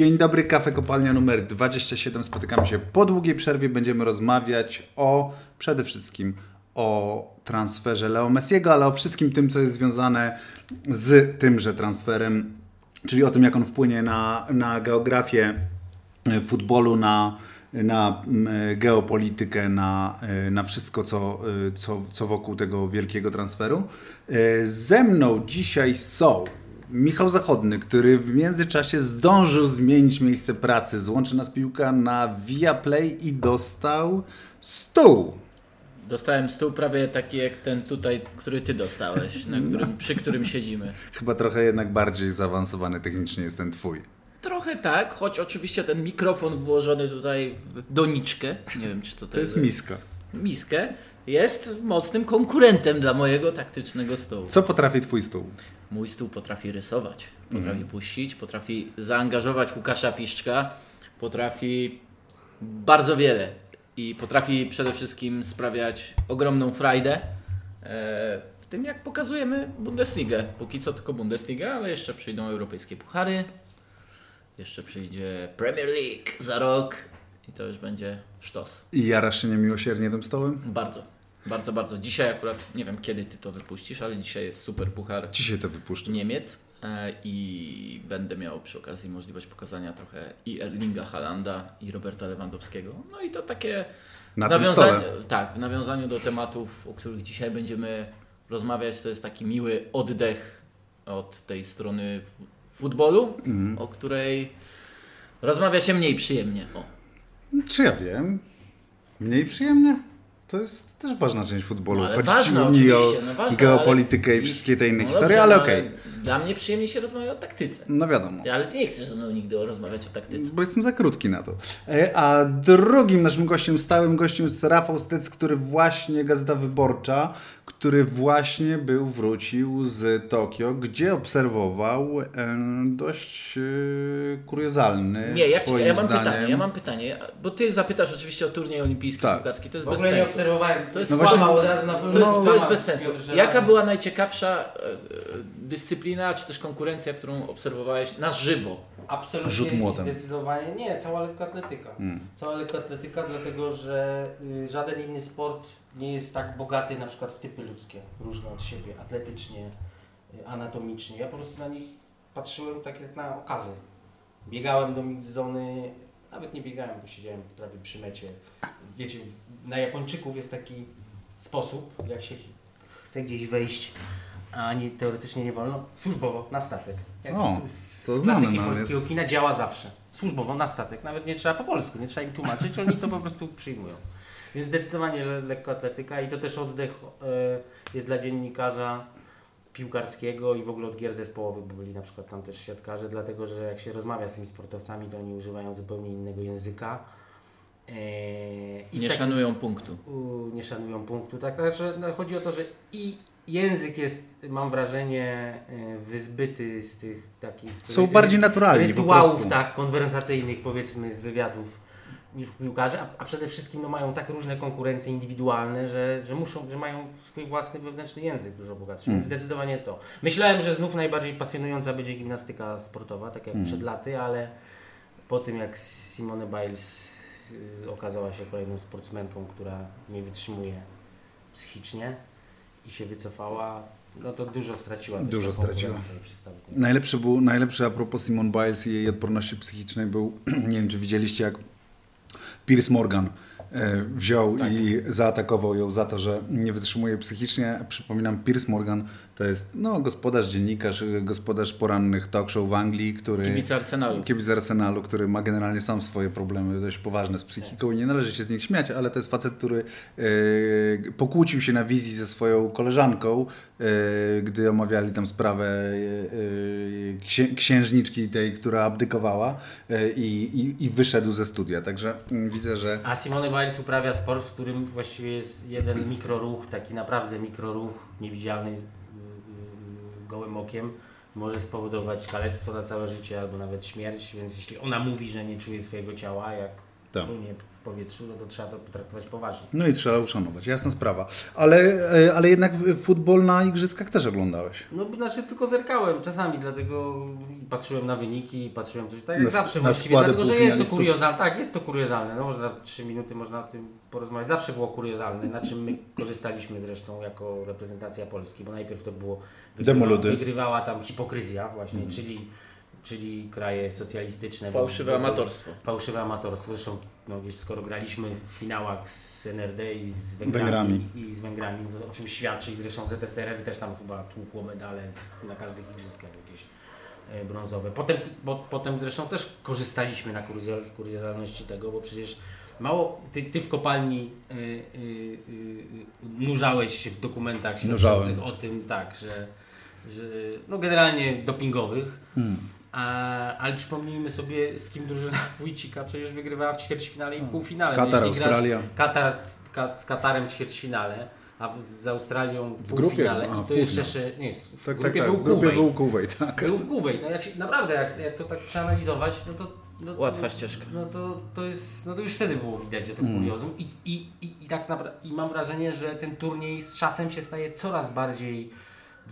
Dzień dobry, kafe kopalnia numer 27. Spotykamy się po długiej przerwie. Będziemy rozmawiać o przede wszystkim o transferze Leo Messiego, ale o wszystkim tym, co jest związane z tymże transferem, czyli o tym, jak on wpłynie na, na geografię e, futbolu, na, na mm, geopolitykę, na, e, na wszystko, co, e, co, co wokół tego wielkiego transferu. Ze mną dzisiaj są Michał Zachodny, który w międzyczasie zdążył zmienić miejsce pracy. Złączy nas piłka na Viaplay i dostał stół. Dostałem stół prawie taki jak ten tutaj, który ty dostałeś, na którym, przy którym siedzimy. Chyba trochę jednak bardziej zaawansowany technicznie jest ten twój. Trochę tak, choć oczywiście ten mikrofon włożony tutaj w doniczkę, nie wiem czy to, to jest miska. Miskę, jest mocnym konkurentem dla mojego taktycznego stołu. Co potrafi twój stół? Mój stół potrafi rysować, potrafi mm. puścić, potrafi zaangażować Łukasza Piszczka, potrafi bardzo wiele i potrafi przede wszystkim sprawiać ogromną frajdę e, w tym, jak pokazujemy Bundesligę. Póki co tylko Bundesligę, ale jeszcze przyjdą europejskie puchary, jeszcze przyjdzie Premier League za rok i to już będzie sztos. I jarasz się niemiłosiernie tym stołem? Bardzo. Bardzo, bardzo. Dzisiaj akurat, nie wiem kiedy ty to wypuścisz, ale dzisiaj jest super puchar. Dzisiaj to wypuszczę. Niemiec e, i będę miał przy okazji możliwość pokazania trochę i Erlinga Halanda i Roberta Lewandowskiego. No i to takie Na nawiązanie, tak, w nawiązaniu do tematów, o których dzisiaj będziemy rozmawiać, to jest taki miły oddech od tej strony futbolu, mhm. o której rozmawia się mniej przyjemnie. O. Czy ja wiem? Mniej przyjemnie? To jest też ważna część futbolu. No, Chodzi ważna, ci o no geopolitykę i wszystkie te inne no historie, dobrze, ale no okej. Okay. Dla mnie przyjemnie się rozmawia o taktyce. No wiadomo. Ale ty nie chcesz ze mną nigdy rozmawiać o taktyce. Bo jestem za krótki na to. E, a drugim naszym gościem, stałym gościem jest Rafał Stec, który właśnie, Gazeta Wyborcza, który właśnie był, wrócił z Tokio, gdzie obserwował e, dość e, kuriozalny. Nie, ja, ja mam zdaniem... pytanie, ja mam pytanie, bo ty zapytasz oczywiście o turniej olimpijski tak. piłkarski, to jest w bez sensu. nie obserwowałem, to jest, no od razu na to jest, to jest bez sensu. Jaka była najciekawsza dyscyplina, czy też konkurencja, którą obserwowałeś na żywo? Absolutnie Rzut młotem. zdecydowanie nie, cała lekkoatletyka. Hmm. Cała lekkoatletyka, dlatego że y, żaden inny sport nie jest tak bogaty na przykład w typy ludzkie, różne od siebie, atletycznie, y, anatomicznie. Ja po prostu na nich patrzyłem tak jak na okazy. Biegałem do mix zony, nawet nie biegałem, bo siedziałem prawie przy mecie. Wiecie, na Japończyków jest taki sposób, jak się chce gdzieś wejść a ani teoretycznie nie wolno, służbowo na statek. Jak o, z to klasyki no, polskiego jest... kina działa zawsze. Służbowo na statek. Nawet nie trzeba po polsku, nie trzeba im tłumaczyć, oni to po prostu przyjmują. Więc zdecydowanie lekkoatletyka i to też oddech e, jest dla dziennikarza piłkarskiego i w ogóle od gier zespołowych, bo byli na przykład tam też siatkarze, dlatego że jak się rozmawia z tymi sportowcami, to oni używają zupełnie innego języka. E, nie taki, szanują punktu. nie szanują punktu. Tak, znaczy, no, chodzi o to, że i język jest, mam wrażenie, e, wyzbyty z tych takich... Są bardziej naturalni Rytuałów, tak, konwersacyjnych, powiedzmy, z wywiadów niż piłkarze, a, a, przede wszystkim no, mają tak różne konkurencje indywidualne, że, że muszą, że mają swój własny wewnętrzny język dużo bogatszy, więc zdecydowanie to. Myślałem, że znów najbardziej pasjonująca będzie gimnastyka sportowa, tak jak hmm. przed laty, ale po tym jak Simone Biles y, okazała się kolejną sportsmenką, która nie wytrzymuje psychicznie, i się wycofała, no to dużo straciła. Dużo straciła. Najlepszy był, najlepszy a propos Simon Biles i jej odporności psychicznej był, nie wiem czy widzieliście jak Piers Morgan. E, wziął tak. i zaatakował ją za to, że nie wytrzymuje psychicznie. Przypominam, Piers Morgan to jest no, gospodarz, dziennikarz, gospodarz porannych talk show w Anglii, który... Kibic Arsenalu. Kibic Arsenalu, który ma generalnie sam swoje problemy dość poważne z psychiką i nie należy się z nich śmiać, ale to jest facet, który e, pokłócił się na wizji ze swoją koleżanką, e, gdy omawiali tam sprawę e, księżniczki tej, która abdykowała e, i, i, wyszedł ze studia. Także mm, widzę, że... A Simone Biles uprawia sport, w którym właściwie jest jeden mikroruch, taki naprawdę mikroruch, niewidzialny gołym okiem, może spowodować kalectwo na całe życie albo nawet śmierć, więc jeśli ona mówi, że nie czuje swojego ciała, jak tak. w powietrzu, no to trzeba to potraktować poważnie. No i trzeba uszanować, jasna sprawa. Ale, e, ale jednak futbol na igrzyskach też oglądałeś. No znaczy tylko zerkałem czasami, dlatego patrzyłem na wyniki, patrzyłem coś tak jak na, zawsze właściwie, dlatego że jest to kuriozalne. Tak, jest to kuriozalne. No można trzy minuty można o tym porozmawiać. Zawsze było kuriozalne, na czym my korzystaliśmy zresztą jako reprezentacja Polski, bo najpierw to było wygrywa, wygrywała tam hipokryzja właśnie, mhm. czyli czyli kraje socjalistyczne. Fałszywe amatorstwo. Fałszywe amatorstwo. Zresztą no, skoro graliśmy w finałach z NRD i z Węgrami, Węgrami. i z Węgrami, no, o czym świadczy. Zresztą ZSRR też tam chyba tłukło medale z, na każdych igrzyskach jakieś e, brązowe. Potem, bo, potem zresztą też korzystaliśmy na kuriozalności tego, bo przecież mało, ty, ty w kopalni y, y, y, nurzałeś się w dokumentach świadczących o tym, tak, że, że no generalnie dopingowych. Hmm. A, ale przypomnijmy sobie, z kim drużyna Wójcika przecież wygrywała w ćwierćfinale i w półfinale. Katar, Australia. Katar, ka, z Katarem w ćwierćfinale, a z Australią w, w półfinale. Grupie, a, w to jeszcze nie, w tak, grupie, tak, był, w grupie był Kuwait. Tak. Był w Kuwait. No jak się, naprawdę, jak, jak to tak przeanalizować, no to no, Łatwa ścieżka. No to, to jest, no to już wtedy było widać, że to mm. kuriozum I, i, i, i tak i mam wrażenie, że ten turniej z czasem się staje coraz bardziej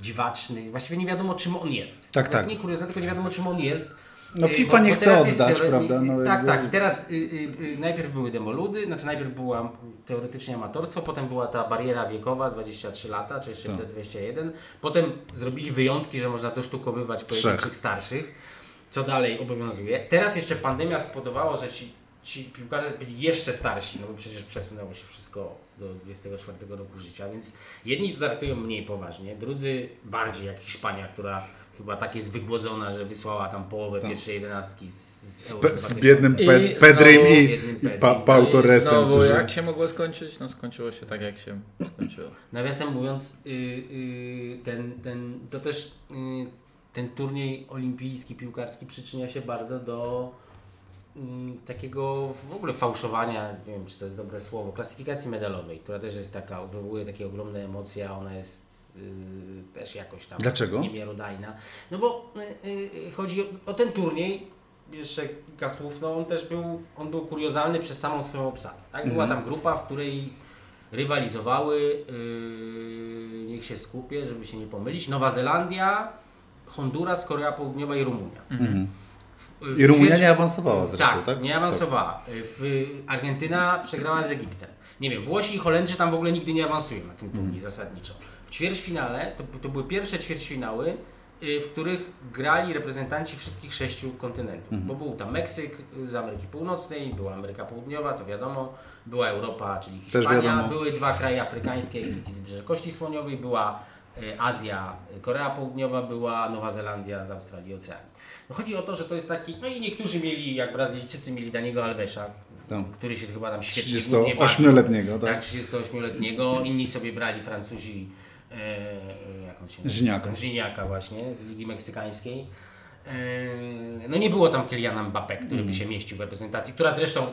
dziwaczny. Właściwie nie wiadomo, czym on jest. Tak, tak. Nie kuriozalny, tylko nie wiadomo, czym on jest. No y, FIFA bo, nie bo chce oddać, prawda? No, tak, jakby... tak. I teraz y, y, y, najpierw były demoludy, znaczy najpierw była teoretycznie amatorstwo, potem była ta bariera wiekowa, 23 lata, czy jeszcze tak. 21. Potem zrobili wyjątki, że można dosztukowywać pojedynczych starszych, co dalej obowiązuje. Teraz jeszcze pandemia spodobała, że ci ci piłkarze byli jeszcze starsi, no bo przecież przesunęło się wszystko do 24 roku życia, więc jedni to traktują mniej poważnie, drudzy bardziej, jak Hiszpania, która chyba tak jest wygłodzona, że wysłała tam połowę tak. pierwszej jedenastki z, z, z, z biednym pe i Pedrym i, i pa, Pau Torresem. Znowu, którzy... jak się mogło skończyć? No skończyło się tak, jak się skończyło. Nawiasem mówiąc, yy, yy, ten, ten, to też yy, ten turniej olimpijski, piłkarski przyczynia się bardzo do takiego w ogóle fałszowania, nie wiem czy to jest dobre słowo, klasyfikacji medalowej, która też jest taka, wywołuje takie ogromne emocje, a ona jest yy, też jakoś tam Dlaczego? niemiarodajna. No bo yy, yy, chodzi o, o, ten turniej, jeszcze kilka słów, no on też był, on był kuriozalny przez samą swoją obsadę. Tak? Była mhm. tam grupa, w której rywalizowały, niech się skupię, żeby się nie pomylić, Nowa Zelandia, Honduras, Korea Południowa i Rumunia. Mhm. I Rumunia nie awansowała zresztą, tak? tak? nie awansowała. W Argentyna przegrała z Egiptem. Nie wiem, Włosi i Holendrzy tam w ogóle nigdy nie awansują na tym turnieju mm. zasadniczo. W ćwierćfinale, to, to były pierwsze ćwierćfinały, y, w których grali reprezentanci wszystkich sześciu kontynentów. Mm. Bo był tam Meksyk z Ameryki Północnej, była Ameryka Południowa, to wiadomo, była Europa, czyli Hiszpania, były dwa kraje afrykańskie, Wybrzeże Kości Słoniowej, była y, Azja, Korea Południowa, była Nowa Zelandia z Australii Oceanii. No chodzi o to, że to jest taki, no i niektórzy mieli, jak Brazylijczycy mieli Daniego Alvesa, tam. który się chyba tam świetnie 38-letniego, tak? Tak, 38-letniego. Inni sobie brali Francuzi, e, jak on się nazywa? Żyniaka. Żyniaka właśnie, z Ligi Meksykańskiej. E, no nie było tam Kyliana Mbappé, który mm. by się mieścił w reprezentacji, która zresztą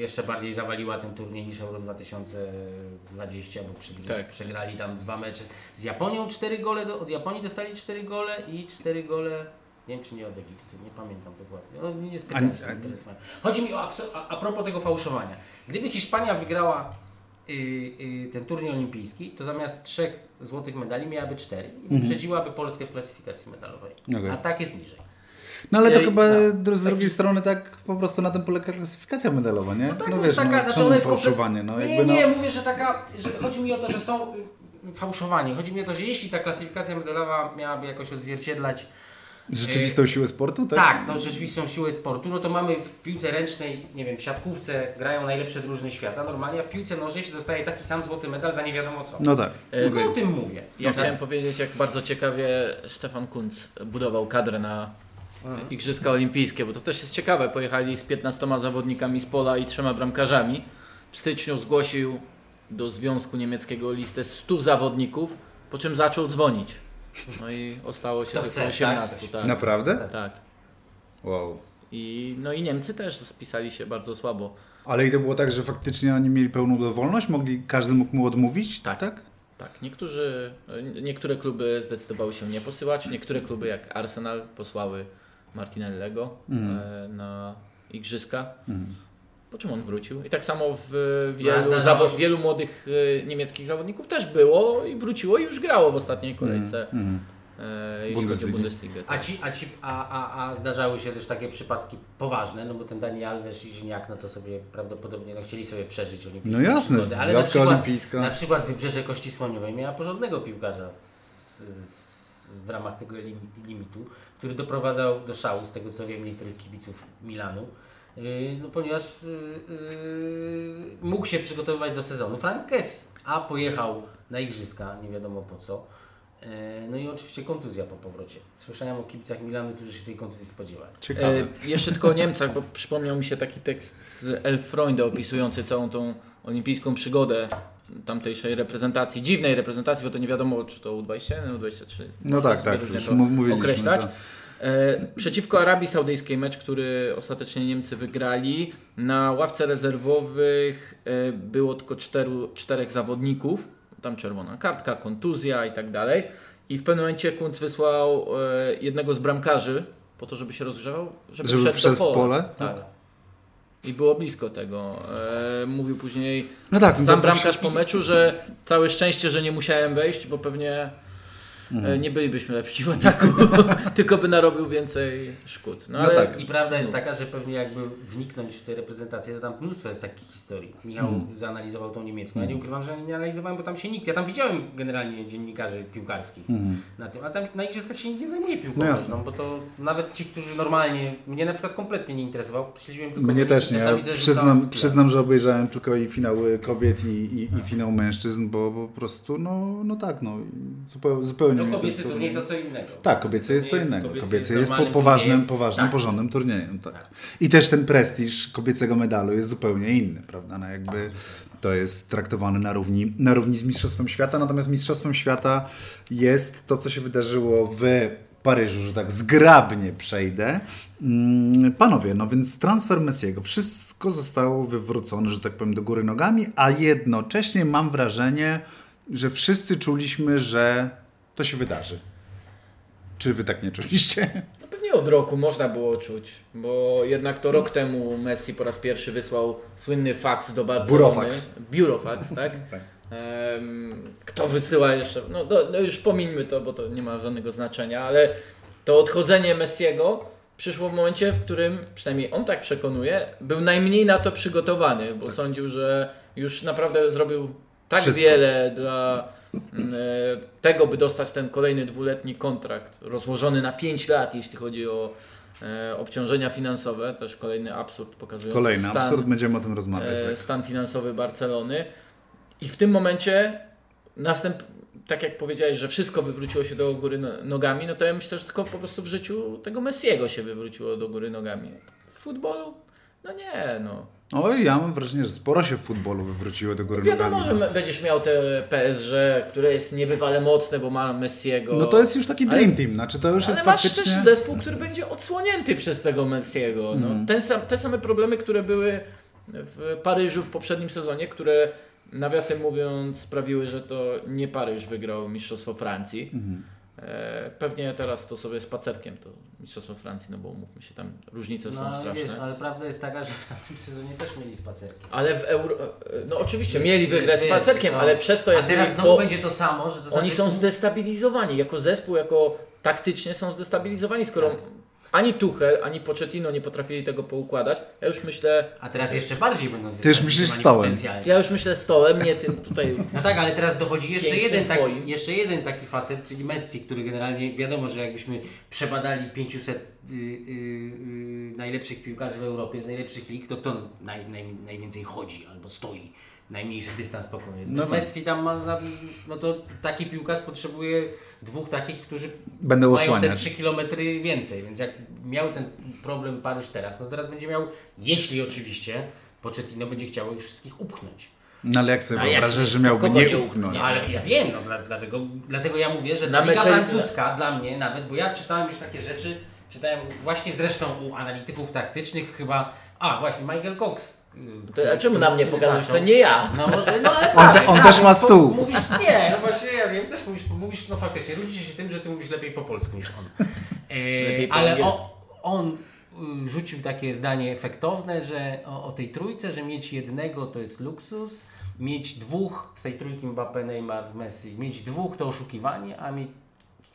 jeszcze bardziej zawaliła ten turniej niż Euro 2020, bo przegrali, tak. przegrali tam dwa mecze z Japonią, cztery gole, do, od Japonii dostali cztery gole i cztery gole nie wiem czy nie od Egiptu, nie pamiętam dokładnie. No, nie specjalnie się interesowałem. Chodzi mi o a, a propos tego fałszowania. Gdyby Hiszpania wygrała y, y, ten turniej olimpijski, to zamiast trzech złotych medali miałaby cztery i mhm. wyprzedziłaby Polskę w klasyfikacji medalowej. Okay. A tak jest niżej. No ale to chyba no, z drugiej taki... strony tak po prostu na tym polega klasyfikacja medalowa, nie? No tak, no wiesz, taka, no, znaczy ona jest fałszowanie. No, nie, nie, no... mówię, że taka, że chodzi mi o to, że są fałszowanie. Chodzi mi o to, że jeśli ta klasyfikacja medalowa miałaby jakoś odzwierciedlać Rzeczywistą siłę sportu, tak? Tak, no rzeczywistą siłę sportu. No to mamy w piłce ręcznej, nie wiem, w siatkówce grają najlepsze drużyny świata normalnie, a w piłce nożnej się dostaje taki sam złoty medal za nie wiadomo co. No tak. Tylko okay. o tym mówię. Ja no chciałem tak. powiedzieć, jak bardzo ciekawie Stefan Kunz budował kadrę na. Igrzyska Olimpijskie, bo to też jest ciekawe. Pojechali z 15 zawodnikami z pola i trzema bramkarzami. W styczniu zgłosił do Związku Niemieckiego listę 100 zawodników, po czym zaczął dzwonić. No i ostało się to tylko 18. Tak? tak? Naprawdę? Tak. Wow. I, no i Niemcy też spisali się bardzo słabo. Ale i to było tak, że faktycznie oni mieli pełną dowolność? Mogli, każdy mógł mu odmówić? Tak. tak? Tak, niektórzy, niektóre kluby zdecydowały się nie posyłać, niektóre kluby jak Arsenal posłały Martinellego mm. na igrzyska. Mhm. Po czym on wrócił? I tak samo w wielu, zawo- wielu młodych y, niemieckich zawodników też było i wróciło i już grało w ostatniej kolejce. E, jeśli chodzi o Bundesligę. A, ci, a, ci, a, a, a zdarzały się też takie przypadki poważne, no bo ten Dani Alves i Żyniak, no to sobie prawdopodobnie no, chcieli sobie przeżyć olimpijską No jasne, przygody, ale na przykład, olimpijska. na przykład Wybrzeże Kości Słoniowej miała porządnego piłkarza z, z, w ramach tego lim- limitu, który doprowadzał do szału, z tego co wiem, niektórych kibiców Milanu. Yy, No, ponieważ yy, yy, mógł się przygotowywać do sezonu Frank Kessie, a pojechał na igrzyska, nie wiadomo po co. No i oczywiście kontuzja po powrocie. Słyszałem o kibicach Milanu, którzy się tej kontuzji spodziewali. Ciekawe. E, jeszcze tylko o Niemcach, bo przypomniał mi się taki tekst z Elfreunde opisujący całą tą olimpijską przygodę tamtejszej reprezentacji, dziwnej reprezentacji, bo to nie wiadomo, czy to U21, U23. No tak, tak, już mówiliśmy, określać. to. E, przeciwko Arabii Saudyjskiej mecz, który ostatecznie Niemcy wygrali. Na ławce rezerwowych e, było tylko czteru, czterech zawodników. Tam czerwona kartka, kontuzja i tak dalej. I w pewnym momencie Kunc wysłał e, jednego z bramkarzy po to, żeby się rozgrzewał, żeby, Żeby wszedł, wszedł w pole? Tak. I było blisko tego. E, mówił później No tak, sam bramkarz po meczu, że całe szczęście, że nie musiałem wejść, bo pewnie Mhm. e, nie bylibyśmy lepsi w ataku, tylko by narobił więcej szkód. No, No ale tak. I prawda jest taka, że pewnie jakby wniknąć w tę reprezentację, to tam mnóstwo jest takich historii. Michał Mm. zanalizował tą niemiecką. Ja nie ukrywam, że nie analizowałem, bo tam się nikt. Ja tam widziałem generalnie dziennikarzy piłkarskich na tym, a tam na igrzyskach się nikt nie zajmuje piłką. No bo to nawet ci, którzy normalnie, mnie na przykład kompletnie nie interesował, śledziłem tylko Mnie też nie. Ja przyznam, przyznam, że obejrzałem tylko i finały kobiet i, i, i finał mężczyzn, bo, bo po prostu, no, no tak, no, zupełnie, zupełnie No kobiecy turniej to co innego. Tak, kobiecy jest co innego. kobiecy Kobiecy jest po, poważnym, poważnym, Tak. porządnym turniejem. Tak. Tak. I też ten prestiż kobiecego medalu jest zupełnie inny, prawda? No jakby to jest traktowane na równi, na równi z Mistrzostwem Świata, natomiast Mistrzostwem Świata jest to, co się wydarzyło w Paryżu, że tak zgrabnie przejdę. Mm, Panowie, no więc transfer Messiego, wszystko zostało wywrócone, że tak powiem, do góry nogami, a jednocześnie mam wrażenie, że wszyscy czuliśmy, że to się wydarzy. Czy wy tak nie czuliście? no pewnie od roku można było czuć, bo jednak to rok temu Messi po raz pierwszy wysłał słynny faks do Barcelony. Burofax. Burofax, tak? Tak. Kto wysyła jeszcze? No, no, no już pomińmy to, bo to nie ma żadnego znaczenia, ale to odchodzenie Messiego przyszło w momencie, w którym, przynajmniej on tak przekonuje, był najmniej na to przygotowany, bo sądził, że już naprawdę zrobił tak Wszystko. wiele dla tego, by dostać ten kolejny dwuletni kontrakt, rozłożony na 5 lat, jeśli chodzi o e, obciążenia finansowe, też kolejny absurd pokazujący Kolejny stan, absurd, będziemy o tym rozmawiać. e, tak. stan finansowy Barcelony. I w tym momencie następ, tak jak powiedziałeś, że wszystko wywróciło się do góry no- nogami, no to ja myślę, że tylko po prostu w życiu tego Messiego się wywróciło do góry nogami. W futbolu? No nie, no. Oj, ja mam wrażenie, że sporo się w futbolu wywróciło do góry Wiadomo, nogami. że będziesz miał te PSG, które jest niebywale mocne, bo ma Messiego. No to jest już taki Ale- dream team, znaczy to już Ale jest masz faktycznie... też zespół, który będzie odsłonięty przez tego Messiego. No, Mhm. ten sam, te same problemy, które były w Paryżu w poprzednim sezonie, które nawiasem mówiąc sprawiły, że to nie Paryż wygrał Mistrzostwo Francji. Mhm. E, pewnie teraz to sobie spacerkiem to Mistrzostwo Francji, no bo mówmy się, tam różnice są No ale straszne. wiesz, ale prawda jest taka, że w tamtym sezonie też mieli spacerki. Ale w Euro... No oczywiście mieli wygrać wiesz, spacerkiem, no. ale przez to A jak teraz byli znowu będzie to samo, że to znaczy... Oni są zdestabilizowani, jako zespół, jako taktycznie są zdestabilizowani, skoro Tak. Ani Tuchel, ani Pochettino nie potrafili tego poukładać. Ja już myślę, A teraz jeszcze bardziej będą Ty już myślisz stołem. potencjalnie. ja już myślę stołem, nie tym tutaj. No tak, ale teraz dochodzi jeszcze jeden, taki, twoim. jeszcze jeden taki facet, czyli Messi, który generalnie wiadomo, że jakbyśmy przebadali 500 y, y, y, najlepszych piłkarzy w Europie z najlepszych lig, to kto naj, naj, najwięcej chodzi albo stoi, najmniejszy dystans pokonuje. No No tak. Messi tam ma, no to taki piłkarz potrzebuje dwóch takich, którzy Będą mają te osłaniać. 3 km więcej, więc jak miał ten problem Paryż teraz, no teraz będzie miał, jeśli oczywiście Pochettino będzie chciał ich wszystkich upchnąć. No ale jak sobie wyobrażasz, że miałby nie upchnąć? upchnie? Ale ja wiem, no, dla, dlatego, dlatego ja mówię, że ta Liga mecze- Francuska dla mnie nawet, bo ja czytałem już takie rzeczy, czytałem właśnie zresztą u analityków taktycznych chyba, a właśnie Michael Cox. Y, To, a czemu na mnie pokazujesz? To nie ja. No, no ale On prawie, te- on prawie, też ma bo stół. Mówisz, nie, no właśnie ja wiem, też mówisz, mówisz, no faktycznie, różnicie się tym, że ty mówisz lepiej po polsku niż on. E, Lepiej po ale angielsku. o, on y, rzucił takie zdanie efektowne, że o, o tej trójce, że mieć jednego to jest luksus, mieć dwóch z tej trójki Mbappé, Neymar, Messi, mieć dwóch to oszukiwanie, a mieć,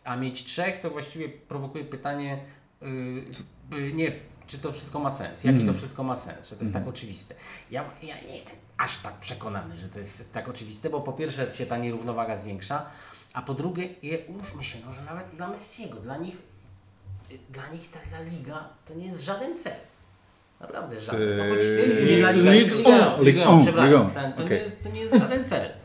a mieć trzech to właściwie prowokuje pytanie, yy, nie, czy to wszystko ma sens, jaki mm. to wszystko ma sens, że to jest mm. tak oczywiste. Ja, ja nie jestem aż tak przekonany, że to jest tak oczywiste, bo po pierwsze się ta nierównowaga zwiększa, a po drugie, umówmy się, no, że nawet dla Messiego, dla nich, dla nich ta La Liga to nie jest żaden cel. Naprawdę żaden. No choć, yy, nie La Liga, Liga, Liga, Liga, jest, to nie jest żaden cel. Mm,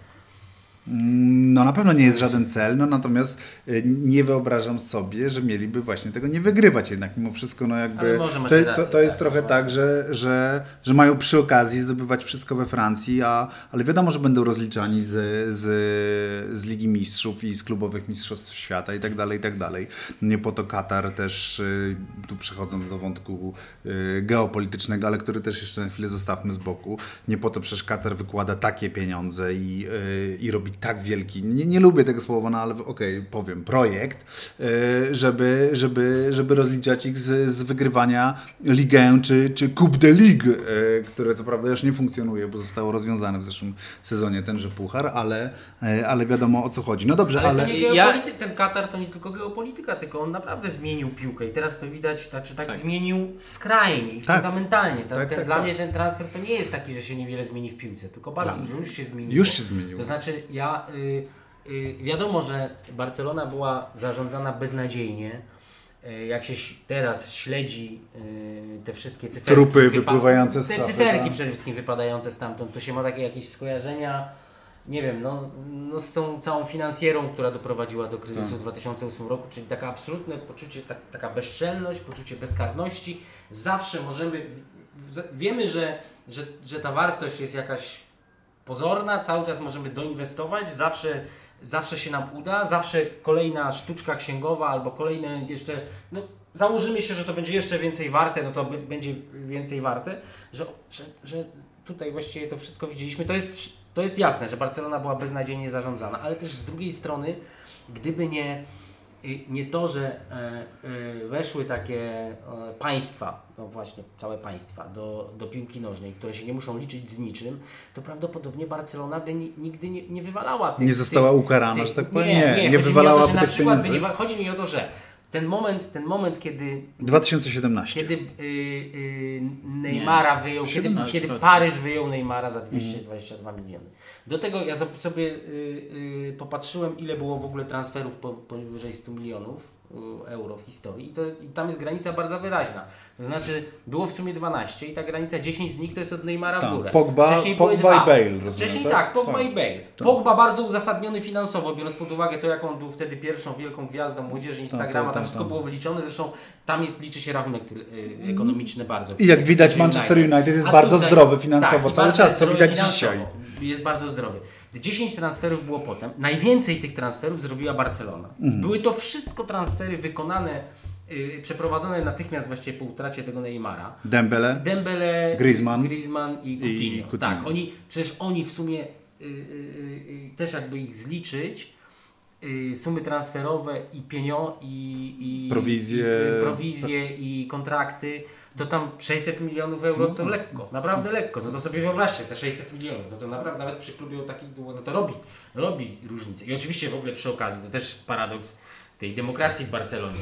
no na pewno nie jest żaden cel, no natomiast y, nie wyobrażam sobie, że mieliby właśnie tego nie wygrywać jednak mimo wszystko, no jakby to, to, to, jest tak, trochę tak, że, że, że mają przy okazji zdobywać wszystko we Francji, a, ale wiadomo, że będą rozliczani z, z, z Ligi Mistrzów i z klubowych mistrzostw świata i tak dalej, i tak dalej. Nie po to Katar też, y, tu przechodząc do wątku y, geopolitycznego, ale który też jeszcze na chwilę zostawmy z boku, nie po to przecież Katar wykłada takie pieniądze i, i robi tak wielki, nie, nie lubię tego słowa, no ale okej, okay, powiem, projekt, e, żeby, żeby, żeby rozliczać ich z, z wygrywania Ligę czy, czy Coupe de Ligue, e, które co prawda już nie funkcjonuje, bo zostało rozwiązane w zeszłym sezonie tenże puchar, ale, e, ale wiadomo o co chodzi. No dobrze, ale... ale... To nie ten Katar to nie tylko geopolityka, tylko on naprawdę zmienił piłkę i teraz to widać, znaczy tak, tak. zmienił skrajnie i tak. fundamentalnie. Ta, tak, ten, tak, dla tak. mnie ten transfer to nie jest taki, że się niewiele zmieni w piłce, tylko bardzo dużo już się zmieniło. Już się zmieniło. To znaczy ja y, y, wiadomo, że Barcelona była zarządzana beznadziejnie. Y, jak się teraz śledzi y, te wszystkie cyferki. Trupy wypływające z Te cyferki tak. przede wszystkim wypadające stamtąd, to się ma takie jakieś skojarzenia, nie wiem, no, no z tą całą finansjerą, która doprowadziła do kryzysu tak. w 2008 roku, czyli taka absolutne poczucie, tak, taka bezczelność, poczucie bezkarności. Zawsze możemy, wiemy, że, że, że ta wartość jest jakaś pozorna, cały czas możemy doinwestować, zawsze, zawsze się nam uda, zawsze kolejna sztuczka księgowa albo kolejne jeszcze, no założymy się, że to będzie jeszcze więcej warte, no to będzie więcej warte, że, że, że tutaj właściwie to wszystko widzieliśmy, to jest, to jest jasne, że Barcelona była beznadziejnie zarządzana, ale też z drugiej strony, gdyby nie nie to, że e, e, weszły takie e, państwa, no właśnie całe państwa do, do piłki nożnej, które się nie muszą liczyć z niczym, to prawdopodobnie Barcelona by nigdy nie, nie wywalała tych, Nie została tych, ukarana, tych, że tak powiem? Nie, nie, nie, nie wywalała to, tych pieniędzy. Nie, chodzi mi o to, że ten moment, ten moment kiedy. 2017. Kiedy yy, yy, Neymara nie, wyjął, kiedy, kiedy Paryż wyjął Neymara za 222 mm. miliony. Do tego ja sobie yy, yy, popatrzyłem, ile było w ogóle transferów powyżej 100 milionów euro w historii. I, to, I tam jest granica bardzo wyraźna. To znaczy, było w sumie 12 i ta granica 10 z nich to jest od Neymara w górę. Pogba, Wcześniej Pogba i Bale. Rozumiem, Wcześniej tak, tak Pogba tak. i Bale. Tak. Pogba bardzo uzasadniony finansowo, biorąc pod uwagę to, jak on był wtedy pierwszą wielką gwiazdą młodzieży tak, Instagrama, tak, tam wszystko było wyliczone, zresztą tam jest, liczy się rachunek y, ekonomiczny bardzo. I jak widać Manchester United, United jest A bardzo tutaj, zdrowy finansowo tak, cały czas, co widać dzisiaj. Jest bardzo zdrowy. 10 transferów było potem. Najwięcej tych transferów zrobiła Barcelona. Mhm. Były to wszystko transfery wykonane, yy, przeprowadzone natychmiast właściwie po utracie tego Neymara. Dembele, Dembele Griezmann, Griezmann i, Coutinho. i Coutinho. Tak, oni, przecież oni w sumie yy, yy, też jakby ich zliczyć, y, sumy transferowe i pieniądze i, i, prowizje, i, prowizje i kontrakty to tam 600 milionów euro to no. lekko, naprawdę lekko. No to sobie wyobraźcie, te 600 milionów, no to naprawdę nawet przy klubie o takich, no to robi, robi różnicę. I oczywiście w ogóle przy okazji, to też paradoks tej demokracji w Barcelonie.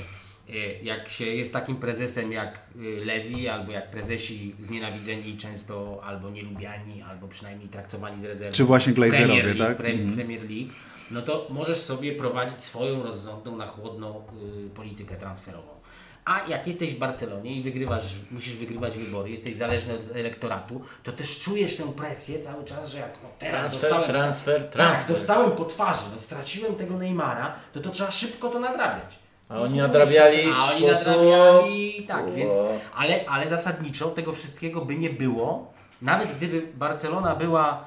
E, jak się jest takim prezesem jak e, Lewi, albo jak prezesi znienawidzeni często, albo nielubiani, albo przynajmniej traktowani z rezerwy. Czy właśnie Glazerowie, tak? Mhm. Premier League, no to możesz sobie prowadzić swoją rozsądną, na chłodną y, politykę transferową. A jak jesteś w Barcelonie i wygrywasz, musisz wygrywać wybory, jesteś zależny od elektoratu, to też czujesz tę presję cały czas, że jak no teraz transfer, dostałem, transfer, tak, transfer. Tak, dostałem po twarzy, no straciłem tego Neymara, to to trzeba szybko to nadrabiać. A oni nadrabiali A oni sposób... nadrabiali, tak, więc, ale, ale zasadniczo tego wszystkiego by nie było, nawet gdyby Barcelona była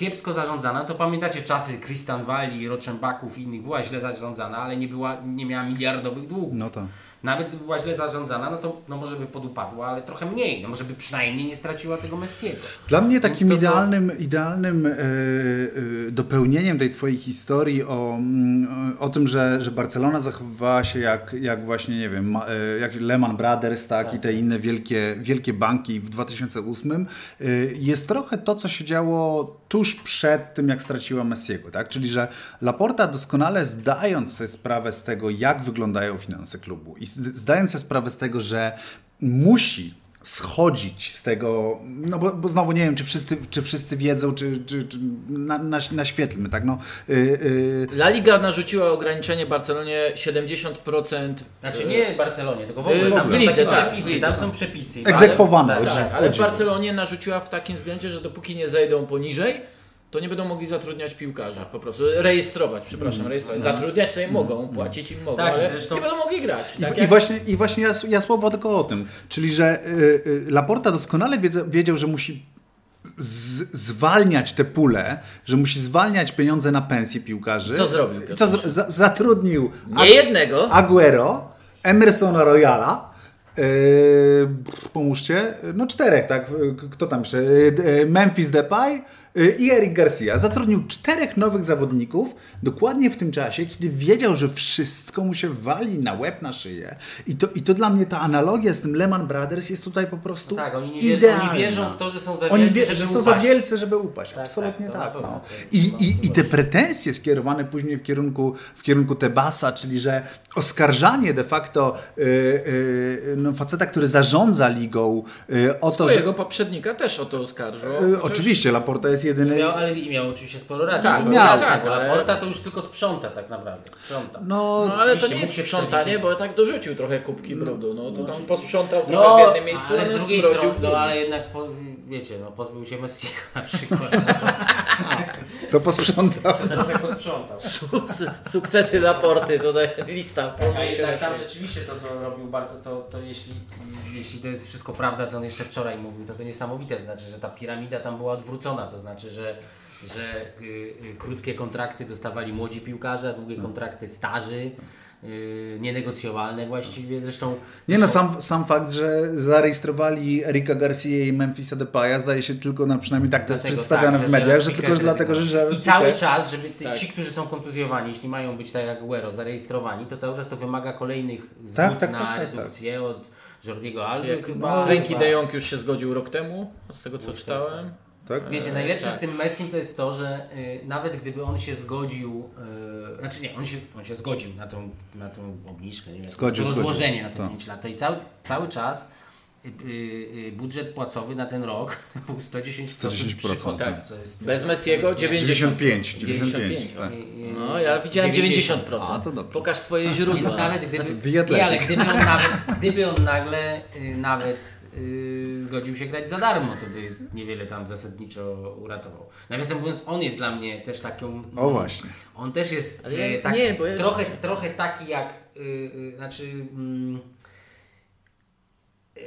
kiepsko zarządzana, to pamiętacie czasy Christian Walli, Roczenbaków i innych, była źle zarządzana, ale nie, była, nie miała miliardowych długów. No to. Nawet gdyby była źle zarządzana, no to no może by podupadła, ale trochę mniej. No może by przynajmniej nie straciła tego Messiego. Dla mnie takim to, idealnym, idealnym e, e, dopełnieniem tej twojej historii o, mm, o tym, że, że Barcelona zachowywała się jak, jak właśnie, nie wiem, e, jak Lehman Brothers, tak, i te inne wielkie, wielkie banki w 2008, e, jest trochę to, co się działo tuż przed tym, jak straciła Messiego, tak? Czyli, że Laporta doskonale zdając sobie sprawę z tego, jak wyglądają finanse klubu i zdając sobie sprawę z tego, że musi schodzić z tego, no bo, bo znowu nie wiem, czy wszyscy, czy wszyscy wiedzą, czy, czy, czy na, na, naświetlmy, tak, no. y, y, La Liga narzuciła ograniczenie Barcelonie 70%. Znaczy nie Barcelonie, tylko w Yy, ogóle tam w są lidze, tak, przepisy, lidze, tam tak. są przepisy. Egzekwowane. Ale- Tak, Tak, ale. Barcelonie narzuciła w takim względzie, że dopóki nie zejdą poniżej, to nie będą mogli zatrudniać piłkarza. Po prostu rejestrować, przepraszam, rejestrować. Zatrudniać sobie mogą, płacić im mogą, Tak, ale zresztą- nie będą mogli grać. I, Tak i, jak- właśnie, I właśnie ja, ja słowo tylko o tym. Czyli, że y, y, Laporta doskonale wiedza, wiedział, że musi z, zwalniać te pule, że musi zwalniać pieniądze na pensje piłkarzy. Co zrobił, Co zro, za, zatrudnił Nie jednego. Aguero, Emersona Royala, yy, pomóżcie, no czterech, tak? Kto tam jeszcze? Yy, Memphis Depay yy, i Eric Garcia. Zatrudnił czterech nowych zawodników dokładnie w tym czasie, kiedy wiedział, że wszystko mu się wali na łeb, na szyję. I to, i to dla mnie ta analogia z tym Lehman Brothers jest tutaj po prostu Tak, oni, nie wierzą, idealna. oni wierzą w to, że są za Oni wielcy, wie, żeby że są za upaść. wielcy, żeby upaść. Tak, Absolutnie tak, tak. no. I, no, i, I te pretensje skierowane później w kierunku, w kierunku Tebasa, czyli że oskarżanie de facto y, y, no, faceta, który zarządza ligą y, o to, że... Swojego poprzednika też o to oskarżą. Y, oczywiście, Laporta jest jedyny... Miał, ale i miał oczywiście sporo racji. Tak, miał, jasne, tak, bo ale- Laporta to już tylko sprząta tak naprawdę, sprząta. No, No ale to nie jest sprzątanie, bo tak dorzucił trochę kubki brudu. No to tam posprzątał trochę No, w jednym miejscu, ale z drugiej strony, no ale jednak, po, wiecie, no pozbył się Messiego na przykład, no to to posprzątał. trochę posprzątał. Su- Sukcesy Laporty, tutaj lista. A powinna się jednak tam rzeczywiście to, co robił Barto, to, to jeśli, jeśli to jest wszystko prawda, co on jeszcze wczoraj mówił, to to niesamowite. To znaczy, że ta piramida tam była odwrócona. To znaczy, że, że y, y, krótkie kontrakty dostawali młodzi piłkarze, a długie kontrakty starzy, y, nienegocjowalne właściwie. Zresztą. Nie no, zresztą- sam, sam fakt, że zarejestrowali Erika Garcia i Memphisa Depaya zdaje się tylko, na, przynajmniej tak to jest przedstawiane tak, w mediach, że tylko że Piqué dlatego, że I cały czas, żeby ty, Tak. ci, którzy są kontuzjowani, jeśli mają być tak jak Aguero, zarejestrowani, to cały czas to wymaga kolejnych zgód Tak, tak, na tak, tak, redukcję od Jordiego Alby Jak chyba. Frankie chyba- de Jong już się zgodził rok temu, z tego co Busquetsa. czytałem. Tak? Wiecie, najlepsze tak. z tym Messim to jest to, że y, nawet gdyby on się zgodził, y, znaczy nie, on się, on się zgodził na tą, na tą obniżkę, nie wiem, Zgodził, to rozłożenie zgodził. na te Tak. 5 lat, to i cały, cały czas y, y, y, budżet płacowy na ten rok był 110%, 110%, przychodów, tak. co jest Bez Messiego 90. 95, 95, tak. No, ja widziałem 90%. A, to dobrze. Pokaż swoje źródła. Więc nawet gdyby, nie, ale gdyby on nawet, gdyby on nagle y, nawet y, zgodził się grać za darmo, to by niewiele tam zasadniczo uratował. Nawiasem mówiąc, on jest dla mnie też taką... O właśnie. On też jest ja- y, tak, nie, trochę, trochę taki jak, y, y, znaczy mm, y,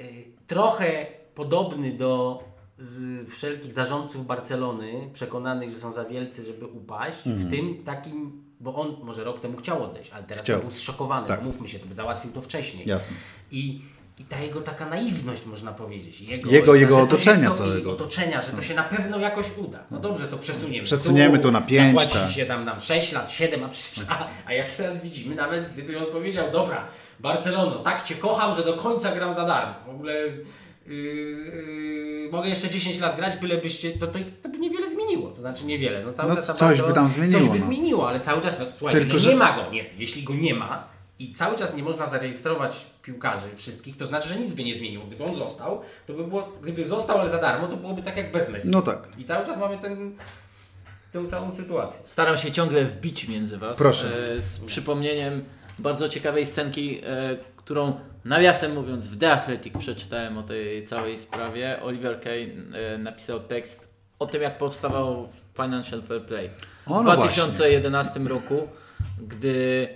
trochę podobny do z, wszelkich zarządców Barcelony, przekonanych, że są za wielcy, żeby upaść, w tym takim, bo on może rok temu chciał odejść, ale teraz Chciał. był zszokowany, tak. mówmy się, to by załatwił to wcześniej. Jasne. I, I ta jego taka naiwność, można powiedzieć. Jego, Jego- jego to się- otoczenia to, całego. i Otoczenia, że to się na pewno jakoś uda. No dobrze, to przesuniemy. Przesuniemy to na pięć, Zapłaci tak. się tam nam 6 lat, 7, a, przecież, a, a jak teraz widzimy, nawet gdyby on powiedział, dobra, Barcelono, tak Cię kocham, że do końca gram za darmo. W ogóle yy, yy, mogę jeszcze 10 lat grać, byle byście, to, to, to by niewiele zmieniło. To znaczy niewiele. No, cały No czas coś by tam zmieniło, Coś by no. zmieniło, ale cały czas, no, słuchajcie, Tylko, no, że- nie ma go. Nie, jeśli go nie ma, i cały czas nie można zarejestrować piłkarzy wszystkich, to znaczy, że nic by nie zmieniło. Gdyby on został, to by było, gdyby został, ale za darmo, to byłoby tak jak bez Messi. No tak. I cały czas mamy ten, tę samą sytuację. Staram się ciągle wbić między Was. Proszę. E, z przypomnieniem bardzo ciekawej scenki, e, którą nawiasem mówiąc w The Athletic przeczytałem o tej całej sprawie. Oliver Kane e, napisał tekst o tym, jak powstawał Financial Fair Play. O, w no 2011 roku, gdy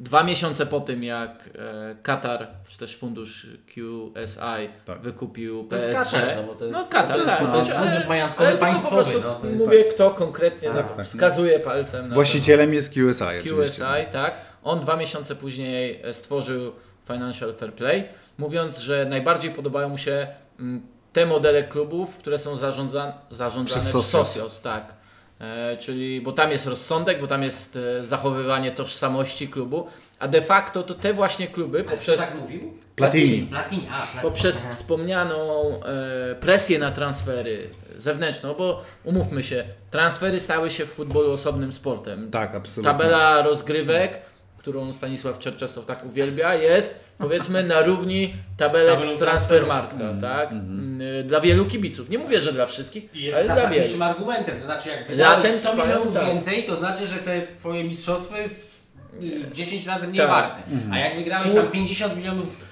dwa miesiące po tym, jak e, Katar, czy też fundusz QSI Tak. wykupił To jest PSG. Katar, no bo to jest- no Katar, to jest- tak. bo to jest no, fundusz ale- majątkowy ale państwowy, prostu no, to jest- Mówię, kto konkretnie Tak, tak. wskazuje palcem na to. Właścicielem jest QSI oczywiście. QSI, tak. On dwa miesiące później e, stworzył Financial Fair Play, mówiąc, że najbardziej podobają mu się mm, te modele klubów, które są zarządzane, zarządzane Przez socios, tak. E, czyli, bo tam jest rozsądek, bo tam jest e, zachowywanie tożsamości klubu, a de facto to te właśnie kluby Ale poprzez, tak mówił? Platini. Platini, a Platini. poprzez Aha. wspomnianą e, presję na transfery zewnętrzną, bo umówmy się, transfery stały się w futbolu osobnym sportem. Tak, absolutnie. Tabela rozgrywek, którą Stanisław Czerczesow tak uwielbia, jest powiedzmy na równi tabelek z Transfermarkta, tak? Mhm. Y, Dla wielu kibiców. Nie mówię, że dla wszystkich, Jest ale dla wielu. argumentem, to znaczy jak wydałeś Latem 100 trwają, milionów tak. więcej, to znaczy, że te twoje mistrzostwo jest y, 10 razy mniej Tak. warte. A jak wygrałeś tam 50 milionów y, y,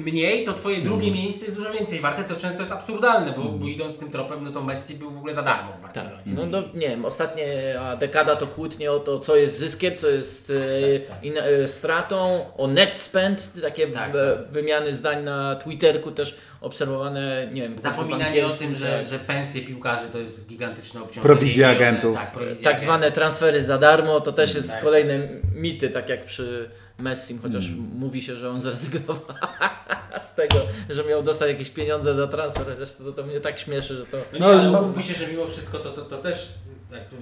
mniej, to twoje drugie miejsce jest dużo więcej warte, to często jest absurdalne, bo, bo idąc tym tropem, no to Messi był w ogóle za darmo w Tak. Barcelonie. No, no nie wiem, ostatnia dekada to kłótnie o to, co jest zyskiem, co jest e, Tak, tak. in, e, stratą, o net spend, takie Tak, tak. wymiany zdań na Twitterku też obserwowane, nie wiem. Zapominanie po o tym, że, tak. że pensje piłkarzy to jest gigantyczne obciążenie. Prowizja miliony, agentów. Tak, prowizja tak agentów. zwane transfery za darmo, to też jest Tak. kolejne mity, tak jak przy Messim, chociaż Mm. mówi się, że on zrezygnował z tego, że miał dostać jakieś pieniądze za transfer, chociaż to, to mnie tak śmieszy, że to... No, No, nie, ale no- umówmy się, że mimo wszystko to, to, to też jak, to-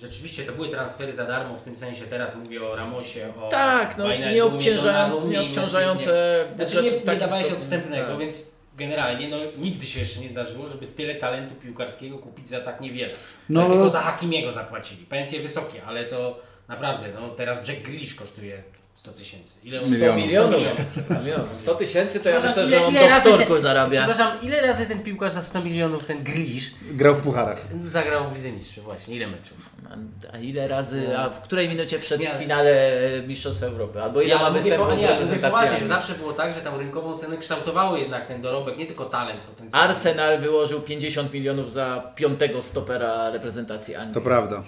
rzeczywiście to były transfery za darmo, w tym sensie teraz mówię o Ramosie, o Tak, no nie, obciążając, nie obciążające Messi, nie. Znaczy nie, nie dawałeś odstępnego, Tak. więc generalnie no, nigdy się jeszcze nie zdarzyło, żeby tyle talentu piłkarskiego kupić za tak niewiele. No. No. Tylko za Hakimiego zapłacili. Pensje wysokie, ale to naprawdę, no teraz Jack Grealish kosztuje 100 tysięcy. Ile on 100 Milionów. milionów. przepraszam. Milionów. 100 tysięcy to ja myślę, że on doktorku ten, zarabia. Przepraszam, ile razy ten piłkarz za 100 milionów, ten Grealish, Grał w pucharach. zagrał w Lidze Mistrzów właśnie? Ile meczów? A ile razy, a w której minucie wszedł Nie. w finale Mistrzostw Europy? Albo ile Ja ma mówię, występów po, w nie, reprezentacji? zawsze było tak, że tam rynkową cenę kształtowało jednak ten dorobek, nie tylko talent potencjalny. Arsenal wyłożył 50 milionów za piątego stopera reprezentacji Anglii. To prawda.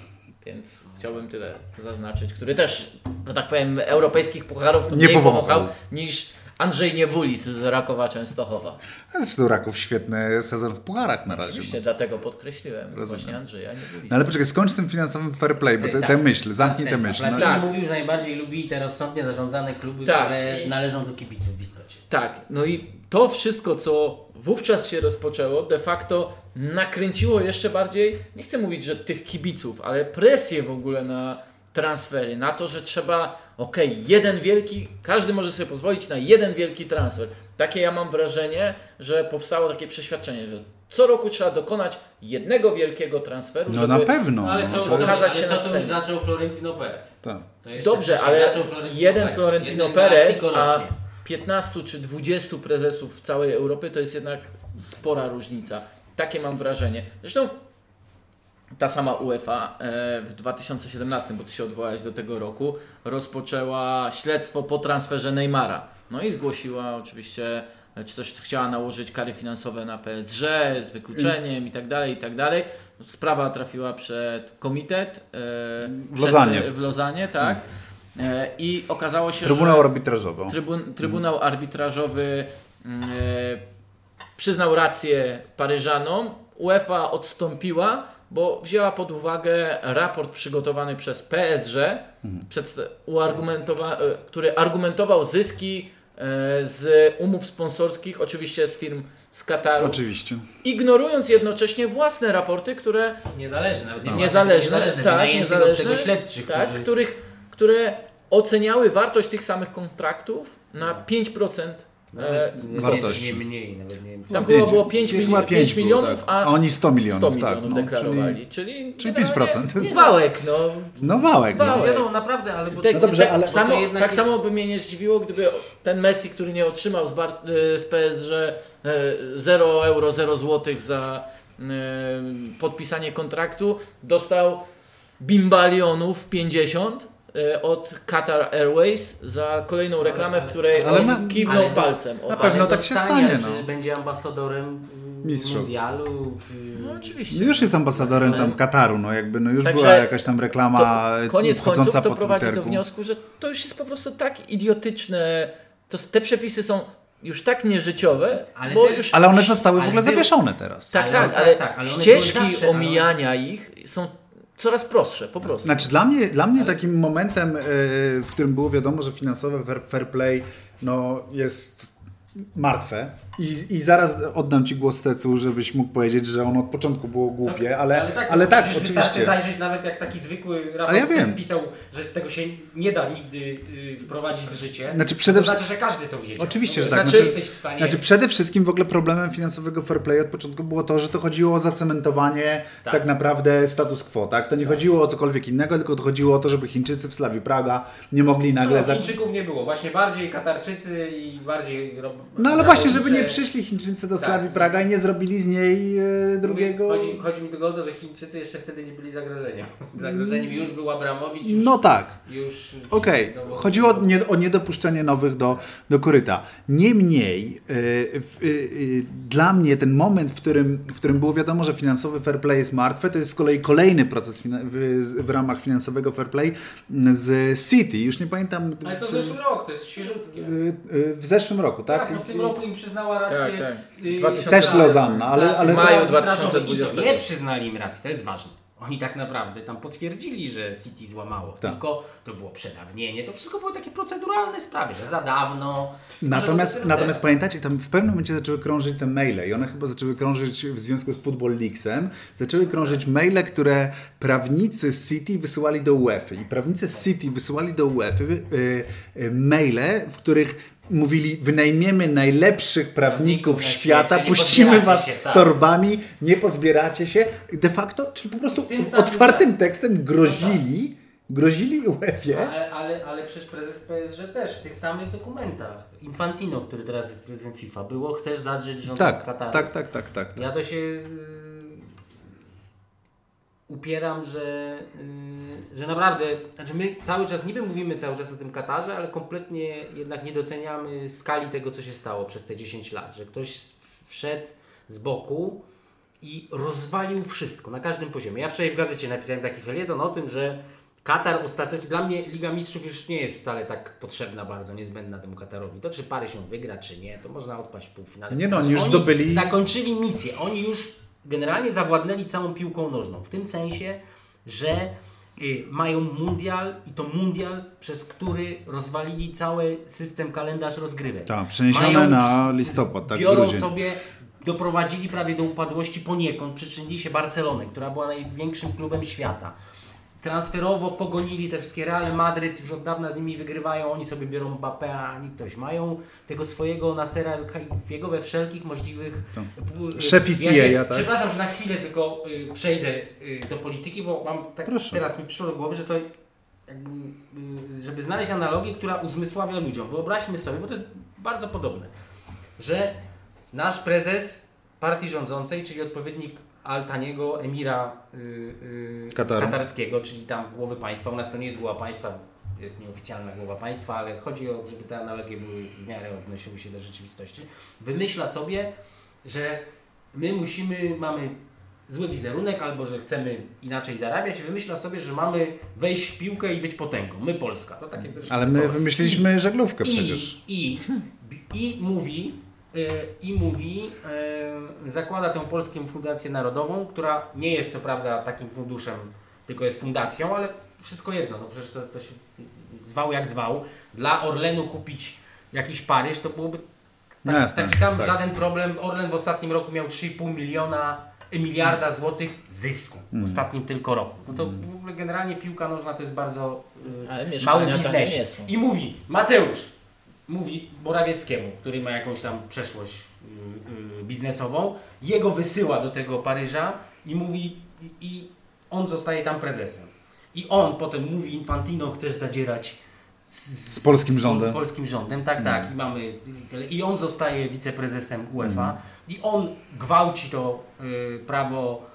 Więc chciałbym tyle zaznaczyć, który też, że tak powiem, europejskich pucharów to Nie mniej powąchał. niż Andrzej Niewulis z Rakowa Częstochowa. Zresztą Raków świetny sezon w pucharach na razie. Oczywiście, dlatego podkreśliłem właśnie Andrzeja Niewulis. No ale poczekaj, skończ z tym finansowym fair play, bo Ty, tę tak. tę myśl, zamknij tę Scena. myśl. No, Tak. mówił, że najbardziej lubi te rozsądnie zarządzane kluby, Tak. które I- należą do kibiców w istocie. Tak, no i to wszystko, co wówczas się rozpoczęło, de facto nakręciło jeszcze bardziej, nie chcę mówić, że tych kibiców, ale presję w ogóle na transfery, na to, że trzeba, okej, jeden wielki, każdy może sobie pozwolić na jeden wielki transfer. Takie ja mam wrażenie, że powstało takie przeświadczenie, że co roku trzeba dokonać jednego wielkiego transferu, No żeby... na pewno. Ale to, pokazać się to, na to już scenie. zaczął Florentino Perez. tak. To jeszcze Dobrze, ale zaczął Florentino jeden Perez. Florentino Perez, a. 15 czy 20 prezesów w całej Europie to jest jednak spora różnica. Takie mam wrażenie. Zresztą ta sama UEFA e, w 2017, bo ty się odwołałeś do tego roku, rozpoczęła śledztwo po transferze Neymara. No i zgłosiła oczywiście, e, czy też chciała nałożyć kary finansowe na PSG z wykluczeniem i tak dalej, i tak dalej. Sprawa trafiła przed komitet e, W Lozanie. Przed, w Lozanie, tak. E, I okazało się, Trybunał że arbitrażowy. trybun, Trybunał Arbitrażowy mm, e, przyznał rację Paryżanom. UEFA odstąpiła, bo wzięła pod uwagę raport przygotowany przez PSG, przedsta- uargumentowa- e, który argumentował zyski e, z umów sponsorskich, oczywiście z firm z Kataru, Oczywiście. ignorując jednocześnie własne raporty, które Niezależne, nawet nie No. niezależne, niezależne, tak, niezależne, tego śledczych, tak, którzy... których, które oceniały wartość tych samych kontraktów na 5%. E, Nawet nie, wartości. nie mniej, nawet nie tam pięć- było, było 5, chyba milionów, pięć 5 było, milionów, tak. a A oni 100 milionów, 100 tak, milionów no, deklarowali. Czyli, czyli generalnie 5%. Wałek, no. No wałek. Wałek. No. No wiadomo, naprawdę, ale... Bo, Te, No dobrze, tak, ale- samo, bo to jednak- tak samo by mnie nie zdziwiło, gdyby ten Messi, który nie otrzymał z, Bar- e, z PSG e, 0 euro, 0 złotych za e, podpisanie kontraktu, dostał bimbalionów 50 e, od Qatar Airways za kolejną reklamę, w której ale on na- kiwnął ale palcem. O, na tak. pewno tak się stanie, no. Przecież będzie ambasadorem Mistrzostw. mundialu, czy... No oczywiście. Już jest ambasadorem tam Kataru, no jakby no już Także była jakaś tam reklama to koniec końców to prowadzi do wniosku, że to już jest po prostu tak idiotyczne. To, te przepisy są już tak nieżyciowe, Ale bo też- już Ale one zostały w ogóle zawieszone teraz. tak, Ale- tak, tak, ale tak, ale ścieżki zawsze, ale- omijania ich są coraz prostsze, po prostu. Znaczy dla mnie, dla mnie takim momentem, e, w którym było wiadomo, że finansowe fair play no, jest martwe, i, I zaraz oddam Ci głos Stecu, żebyś mógł powiedzieć, że on od początku było głupie, tak, ale, ale tak, ale tak oczywiście. Wystarczy zajrzeć nawet jak taki zwykły Rafał ja Stec pisał, że tego się nie da nigdy y, wprowadzić w życie. Znaczy, przede to znaczy, że każdy to wie. Oczywiście, no, że tak. Znaczy, znaczy, jesteś w stanie... znaczy przede wszystkim w ogóle problemem finansowego fair play od początku było to, że to chodziło o zacementowanie tak, tak naprawdę status quo. Tak? To nie chodziło o cokolwiek innego, tylko to chodziło o to, żeby Chińczycy w Slawi Praga nie mogli nagle... No, Chińczyków nie było. Właśnie bardziej Katarczycy i bardziej... No ale właśnie, żeby nie przyszli Chińczycy do tak. Slawii Praga i nie zrobili z niej e, drugiego... Chodzi, chodzi, mi tylko o to, że Chińczycy jeszcze wtedy nie byli zagrożeniem. Zagrożeniem już był Abramowicz. Już, no tak. Już, Okej, okay. chodziło o, nie, o niedopuszczenie nowych do, do koryta. Niemniej e, e, dla mnie ten moment, w którym, w którym było wiadomo, że finansowy fair play jest martwy, to jest z kolei kolejny proces w, w ramach finansowego fair play z City. Już nie pamiętam... Ale to zeszły rok, to jest świeżutkie. W zeszłym roku, tak? Tak, no w tym roku im przyznała rację tak, tak. 2000... Też Lozanna, ale, tak, ale w maju 2020. Nie przyznali im racji, to jest ważne. Oni tak naprawdę tam potwierdzili, że City złamało. Tak. Tylko to było przedawnienie. To wszystko były takie proceduralne sprawy, że za dawno. Natomiast, natomiast pamiętacie, tam w pewnym momencie zaczęły krążyć te maile i one chyba zaczęły krążyć w związku z Football Leaguesem. Zaczęły krążyć maile, które prawnicy z City wysyłali do UEFA. I prawnicy City wysyłali do UEFA y, y, maile, w których mówili, wynajmiemy najlepszych prawników, świata, puścimy was się, z torbami, nie pozbieracie się. De facto, czyli po prostu otwartym tak. tekstem grozili, no tak. grozili UEFA. Ale, ale, ale przecież prezes PSG też w tych samych dokumentach. Infantino, który teraz jest prezesem FIFA, było, chcesz zadrzeć rząd tak, Kataru. Tak, tak, tak, tak, tak. Ja to się upieram, że, yy, że naprawdę, znaczy my cały czas, niby mówimy cały czas o tym Katarze, ale kompletnie jednak nie doceniamy skali tego, co się stało przez te 10 lat, że ktoś wszedł z boku i rozwalił wszystko na każdym poziomie. Ja wczoraj w gazecie napisałem taki felieton o tym, że Katar ostatecznie, dla mnie Liga Mistrzów już nie jest wcale tak potrzebna bardzo, niezbędna temu Katarowi. To czy Paryż się wygra, czy nie, to można odpaść w półfinale. Nie no, oni już zdobyli... Zakończyli misję, oni już generalnie zawładnęli całą piłką nożną. W tym sensie, że y, mają mundial i to mundial, przez który rozwalili cały system, kalendarz rozgrywek. Tak, przeniesione mają, na listopad. Tak, biorą grudzień. sobie, doprowadzili prawie do upadłości poniekąd, przyczynili się Barcelonę, która była największym klubem świata transferowo pogonili te wszystkie Real Madryt, już od dawna z nimi wygrywają, oni sobie biorą Mbappé, a ani ktoś. Mają tego swojego Nasera El Khaifiego we wszelkich możliwych... Szef ja ja, tak? Przepraszam, że na chwilę tylko y, przejdę y, do polityki, bo mam tak, teraz mi przyszło do głowy, że to jakby, y, żeby znaleźć analogię, która uzmysławia ludziom. Wyobraźmy sobie, bo to jest bardzo podobne, że nasz prezes partii rządzącej, czyli odpowiednik Altaniego, emira yy, katarskiego, czyli tam głowy państwa. U nas to nie jest głowa państwa, jest nieoficjalna głowa państwa, ale chodzi o, żeby te analogie były w miarę odnosiły się do rzeczywistości. Wymyśla sobie, że my musimy, mamy zły wizerunek, albo że chcemy inaczej zarabiać, wymyśla sobie, że mamy wejść w piłkę i być potęgą. My Polska. To tak jest Ale my wymyśliliśmy I, żaglówkę przecież. I, i, i mówi, i mówi, e, zakłada tę Polską Fundację Narodową, która nie jest co prawda takim funduszem, tylko jest fundacją, ale wszystko jedno, no przecież to, to się zwał jak zwał. Dla Orlenu kupić jakiś Paryż to byłoby taki, Jasne, taki sam tak. żaden problem. Orlen w ostatnim roku miał 3,5 miliona miliarda złotych zysku w mm. ostatnim tylko roku. No to w ogóle generalnie piłka nożna to jest bardzo y, mały biznes. I mówi Mateusz, mówi Morawieckiemu, który ma jakąś tam przeszłość yy, biznesową, jego wysyła do tego Paryża i mówi, i, on zostaje tam prezesem. I on potem mówi, Infantino, chcesz zadzierać z, z polskim rządem. Z polskim rządem, tak, tak. I, mamy, I on zostaje wiceprezesem UEFA. Mm. I on gwałci to y, prawo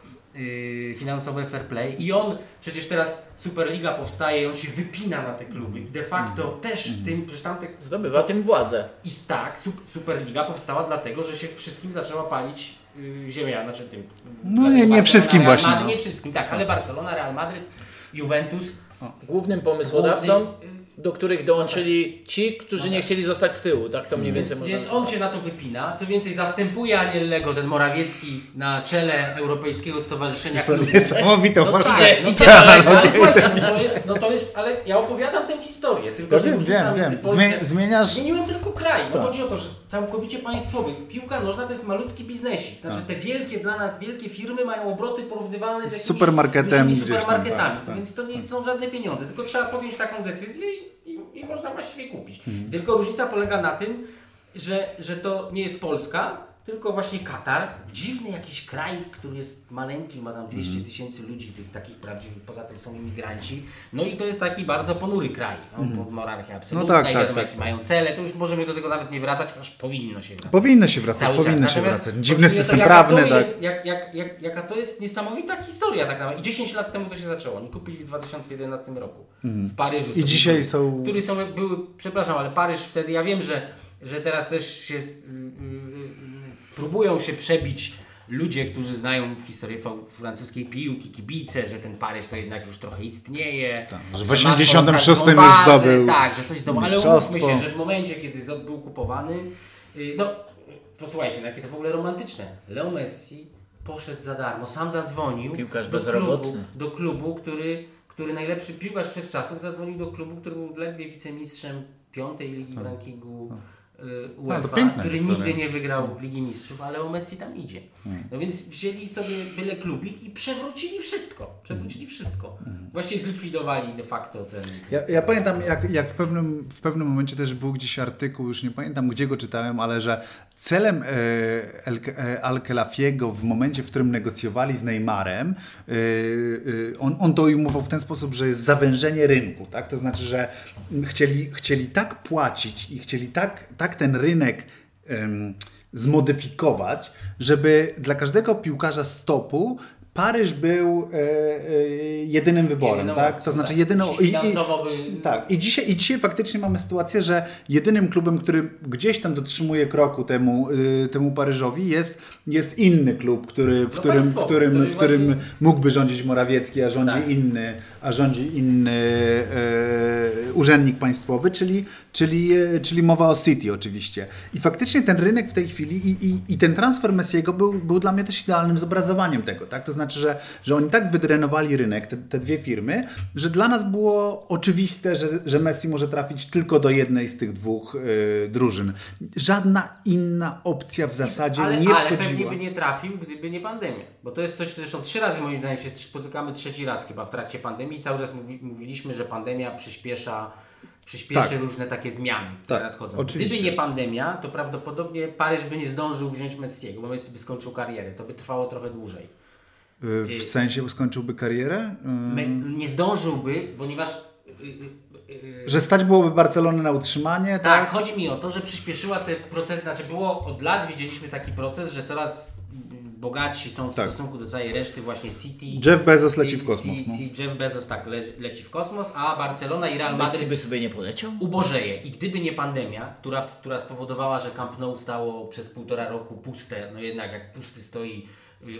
finansowe fair play i on, przecież teraz Superliga powstaje i on się wypina na te kluby i de facto mm. też mm. tym, przecież tamte... Zdobywa tym władzę. I tak, Superliga powstała dlatego, że się wszystkim zaczęła palić yy, ziemia, znaczy tym... No nie, nie wszystkim Real właśnie. Nie wszystkim, tak, ale Barcelona, Real Madrid, Juventus... Głównym pomysłodawcą... Główny, do których dołączyli ci, którzy nie chcieli zostać z tyłu. Tak to mniej Więc, więcej więc można on się na to wypina. Co więcej, zastępuje Aniellego, ten Morawiecki, na czele Europejskiego Stowarzyszenia Klubów. niesamowitą No masz tak, no tak, daleko. ale słuchajcie, no to jest, no to jest, ale ja opowiadam tę historię, tylko że wiem, wiem, wiem. Zmieniasz- Zmieniłem tylko kraj, no Tak. chodzi o to, że całkowicie państwowy. Piłka nożna to jest malutki biznesik, znaczy te wielkie dla nas, wielkie firmy mają obroty porównywalne z Z tam, supermarketami, tak, tak. więc to nie są żadne pieniądze, tylko trzeba podjąć taką decyzję i, i, i można właściwie kupić. Mhm. Tylko różnica polega na tym, że, że to nie jest Polska, tylko właśnie Katar, dziwny jakiś kraj, który jest maleńki, ma tam 200 Mhm. tysięcy ludzi, tych takich prawdziwych, poza tym są imigranci. No i to jest taki bardzo ponury kraj, no, pod monarchia absolutna Mhm. No tak, tak, wiadomo tak. jakie mają cele, to już możemy do tego nawet nie wracać, chociaż powinno się wracać. Powinno się wracać, Cały czas. powinno się Natomiast wracać. Dziwny system prawny, tak. jest, jak, jak, jak, jaka to jest niesamowita historia tak naprawdę. I 10 lat temu to się zaczęło. Oni kupili w 2011 roku w Paryżu. I dzisiaj są- Który są, były, przepraszam, ale Paryż wtedy, ja wiem, że, że teraz też się y, y, próbują się przebić ludzie, którzy znają w historii fa- francuskiej piłki, kibice, że ten Paryż to jednak już trochę istnieje. Tak, że w ma swoją 86 prawdziwą już zdobył Tak, że coś zdobył, ale umówmy się, że w momencie, kiedy ZOT był kupowany, y, no posłuchajcie, no jakie to w ogóle romantyczne. Leo Messi poszedł za darmo, sam zadzwonił Piłkarz do klubu, do klubu, który, który najlepszy piłkarz wszechczasów zadzwonił do klubu, który był ledwie wicemistrzem piątej ligi w rankingu to UEFA, piękna który historia. nigdy nie wygrał Ligi Mistrzów, ale o Messi tam idzie. No więc wzięli sobie byle klubik i przewrócili wszystko. Przewrócili wszystko. Właściwie zlikwidowali de facto ten... Ja, ja pamiętam, jak, jak w, pewnym, w pewnym momencie też był gdzieś artykuł, już nie pamiętam gdzie go czytałem, ale że celem e, e, Al-Khelafiego w momencie, w którym negocjowali z Neymarem, e, on, on to ujmował w ten sposób, że jest zawężenie rynku. Tak? To znaczy, że chcieli, chcieli tak płacić i chcieli tak, tak ten rynek zmodyfikować, żeby dla każdego piłkarza stopu Paryż był e, e, jedynym wyborem, Jedyną tak? opcją, To znaczy tak. jedyną... Jeśli finansowo by- tak, i dzisiaj, i dzisiaj faktycznie mamy sytuację, że jedynym klubem, który gdzieś tam dotrzymuje kroku temu, y, temu Paryżowi jest, jest inny klub, który, w, No którym, w, którym, który w którym mógłby rządzić Morawiecki, a rządzi Tak. inny, a rządzi inny e, urzędnik państwowy, czyli, czyli, e, czyli mowa o City oczywiście. I faktycznie ten rynek w tej chwili i, i, i ten transfer Messiego był, był dla mnie też idealnym zobrazowaniem tego. Tak? To znaczy, że, że oni tak wydrenowali rynek, te, te dwie firmy, że dla nas było oczywiste, że, że Messi może trafić tylko do jednej z tych dwóch e, drużyn. Żadna inna opcja w zasadzie ale, nie ale pewnie wchodziła. by nie trafił, gdyby nie pandemia. Bo to jest coś, zresztą trzy razy moim zdaniem się spotykamy trzeci raz chyba w trakcie pandemii i cały czas mówi, mówiliśmy, że pandemia przyspiesza, przyspieszy Tak. różne takie zmiany, które Tak, nadchodzą. oczywiście. Gdyby nie pandemia, to prawdopodobnie Paryż by nie zdążył wziąć Messiego, bo Messi by skończył karierę. To by trwało trochę dłużej. E, W sensie skończyłby karierę? Me, nie zdążyłby, ponieważ... y, y, y, Że stać byłoby Barcelonę na utrzymanie, Tak, tak? chodzi mi o to, że przyspieszyła te procesy, znaczy było od lat widzieliśmy taki proces, że coraz bogatsi są w Tak. stosunku do całej reszty właśnie City. Jeff Bezos leci w i- kosmos. No. Jeff Bezos tak le, leci w kosmos, a Barcelona i Real Madryt by sobie nie poleciał? ubożeje. I gdyby nie pandemia, która, która spowodowała, że Camp Nou stało przez półtora roku puste, no jednak jak pusty stoi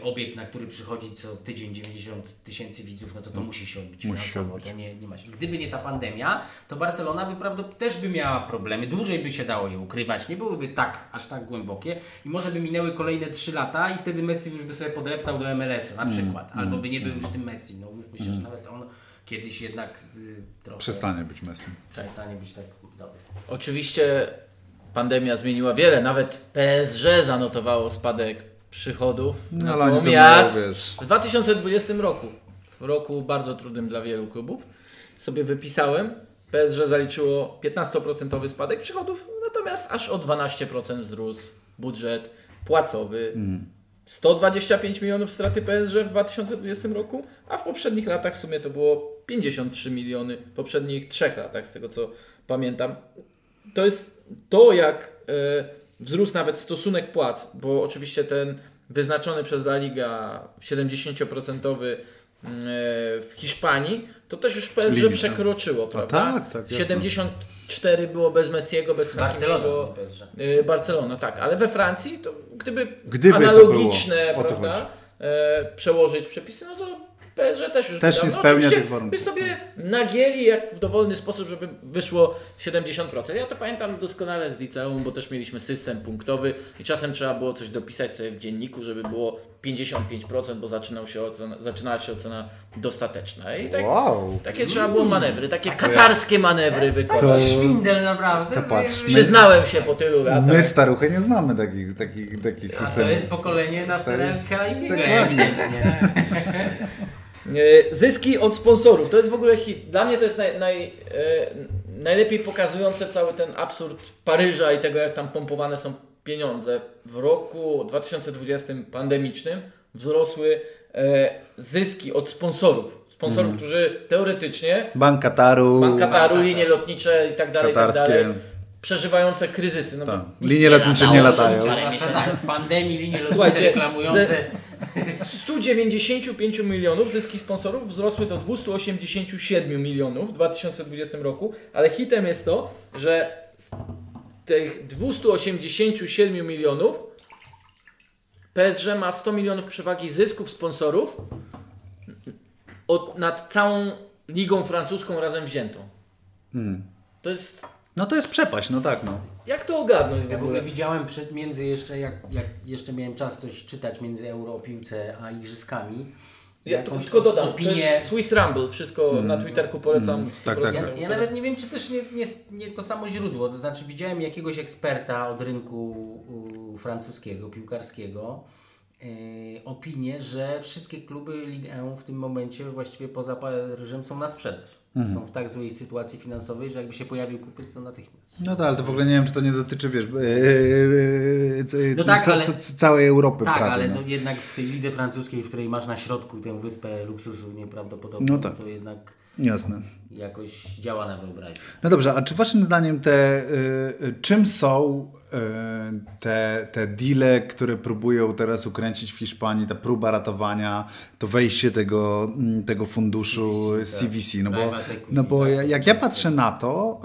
obiekt, na który przychodzi co tydzień 90 tysięcy widzów, no to to musi się odbić Musi się finansowo. odbić. To nie, nie ma się. Gdyby nie ta pandemia, to Barcelona by prawdopodobnie też by miała problemy, dłużej by się dało je ukrywać, nie byłyby tak, aż tak głębokie i może by minęły kolejne 3 lata i wtedy Messi już by sobie podreptał do MLS-u Mm, na przykład, albo by nie był już tym Messi. No mówmy się, że nawet on kiedyś jednak y, trochę Przestanie być Messi. przestanie być tak dobry. Oczywiście pandemia zmieniła wiele, nawet PSG zanotowało spadek przychodów. No, Natomiast w 2020 roku, w roku bardzo trudnym dla wielu klubów, sobie wypisałem, PSG zaliczyło 15% spadek przychodów, natomiast aż o 12% wzrósł budżet płacowy. 125 milionów straty PSG w 2020 roku, a w poprzednich latach w sumie to było 53 miliony w poprzednich trzech latach, z tego co pamiętam. To jest to, jak e, wzrósł nawet stosunek płac, bo oczywiście ten wyznaczony przez La Liga 70% e, w Hiszpanii, to też już PSG Limit, przekroczyło, prawda? tak, tak, jasne. 74 było bez Messiego, bez Barcelona, Hakimiego. Y, Barcelona, tak, ale we Francji to gdyby, Gdyby analogiczne to prawda, e, przełożyć przepisy, no to PSG też już Też nie spełnia oczywiście tych warunków. By sobie nagięli jak w dowolny sposób, żeby wyszło 70%. Ja to pamiętam doskonale z liceum, bo też mieliśmy system punktowy i czasem trzeba było coś dopisać sobie w dzienniku, żeby było 55%, bo zaczynał się ocena, zaczynała się ocena dostateczna. I tak, Wow. takie trzeba było manewry, takie katarskie manewry wykonać. To- Szwindel naprawdę. to patrz. Przyznałem się po tylu latach. My staruchy nie znamy takich, takich, takich A to systemów. jest pokolenie na Syrenka i. E, Zyski od sponsorów. To jest w ogóle hit. Dla mnie to jest naj, naj, e, najlepiej pokazujące cały ten absurd Paryża i tego, jak tam pompowane są pieniądze. W roku 2020 pandemicznym wzrosły e, zyski od sponsorów. Sponsorów, którzy teoretycznie Bank Kataru. Bank Kataru, linie lotnicze i tak dalej, i tak Katarskie. dalej, przeżywające kryzysy. No Tak. Linie lotnicze nie latało latają. Zwłaszcza tak, w pandemii linie lotnicze reklamujące. 195 milionów zyski sponsorów wzrosły do 287 milionów w 2020 roku, ale hitem jest to, że z tych 287 milionów PSG ma 100 milionów przewagi zysków sponsorów od, nad całą ligą francuską razem wziętą. To jest... No to jest przepaść, no tak no. Jak to ogarnąć Ja w ogóle widziałem przed między jeszcze, jak, jak jeszcze miałem czas coś czytać między Euro o piłce a Igrzyskami. Ja jakąś tylko dodam, to opinię. jest Swiss Rumble, wszystko na Twitterku polecam. tak, tak, 100%. tak. Ja, ja nawet nie wiem, czy też nie, nie, nie to samo źródło. To znaczy, widziałem jakiegoś eksperta od rynku u, francuskiego, piłkarskiego, opinię, że wszystkie kluby Ligue 1 w tym momencie, właściwie poza Paryżem, są na sprzedaż. Mhm. Są w tak złej sytuacji finansowej, że jakby się pojawił kupiec, to natychmiast. No tak, ale to w ogóle nie wiem, czy to nie dotyczy, wiesz, yy, yy, No tak, ca, ale- ca, ca, całej Europy Tak, prawie. ale no, jednak w tej lidze francuskiej, w której masz na środku tę wyspę luksusu nieprawdopodobną, No tak. to jednak Jasne. Jakoś działa na wyobraźnię. No dobrze, a czy waszym zdaniem te, y, y, czym są y, te, te deale, które próbują teraz ukręcić w Hiszpanii, ta próba ratowania, to wejście tego, mm, tego funduszu CVC, tak. CVC, no bo, no bo tak, jak ja patrzę na to,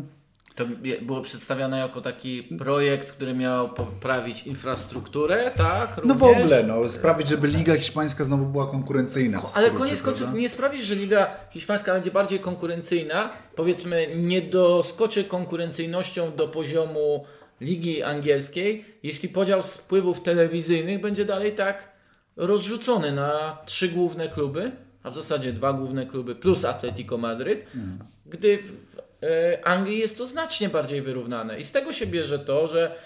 y, To było przedstawiane jako taki projekt, który miał poprawić infrastrukturę, tak? no w również. ogóle, no, sprawić, żeby Liga Hiszpańska znowu była konkurencyjna. w Ale koniec końców nie sprawisz, że Liga Hiszpańska będzie bardziej konkurencyjna, powiedzmy nie doskoczy konkurencyjnością do poziomu Ligi Angielskiej, jeśli podział spływów telewizyjnych będzie dalej tak rozrzucony na trzy główne kluby, a w zasadzie dwa główne kluby plus Atletico Madryt, gdy w Anglii jest to znacznie bardziej wyrównane. I z tego się bierze to, że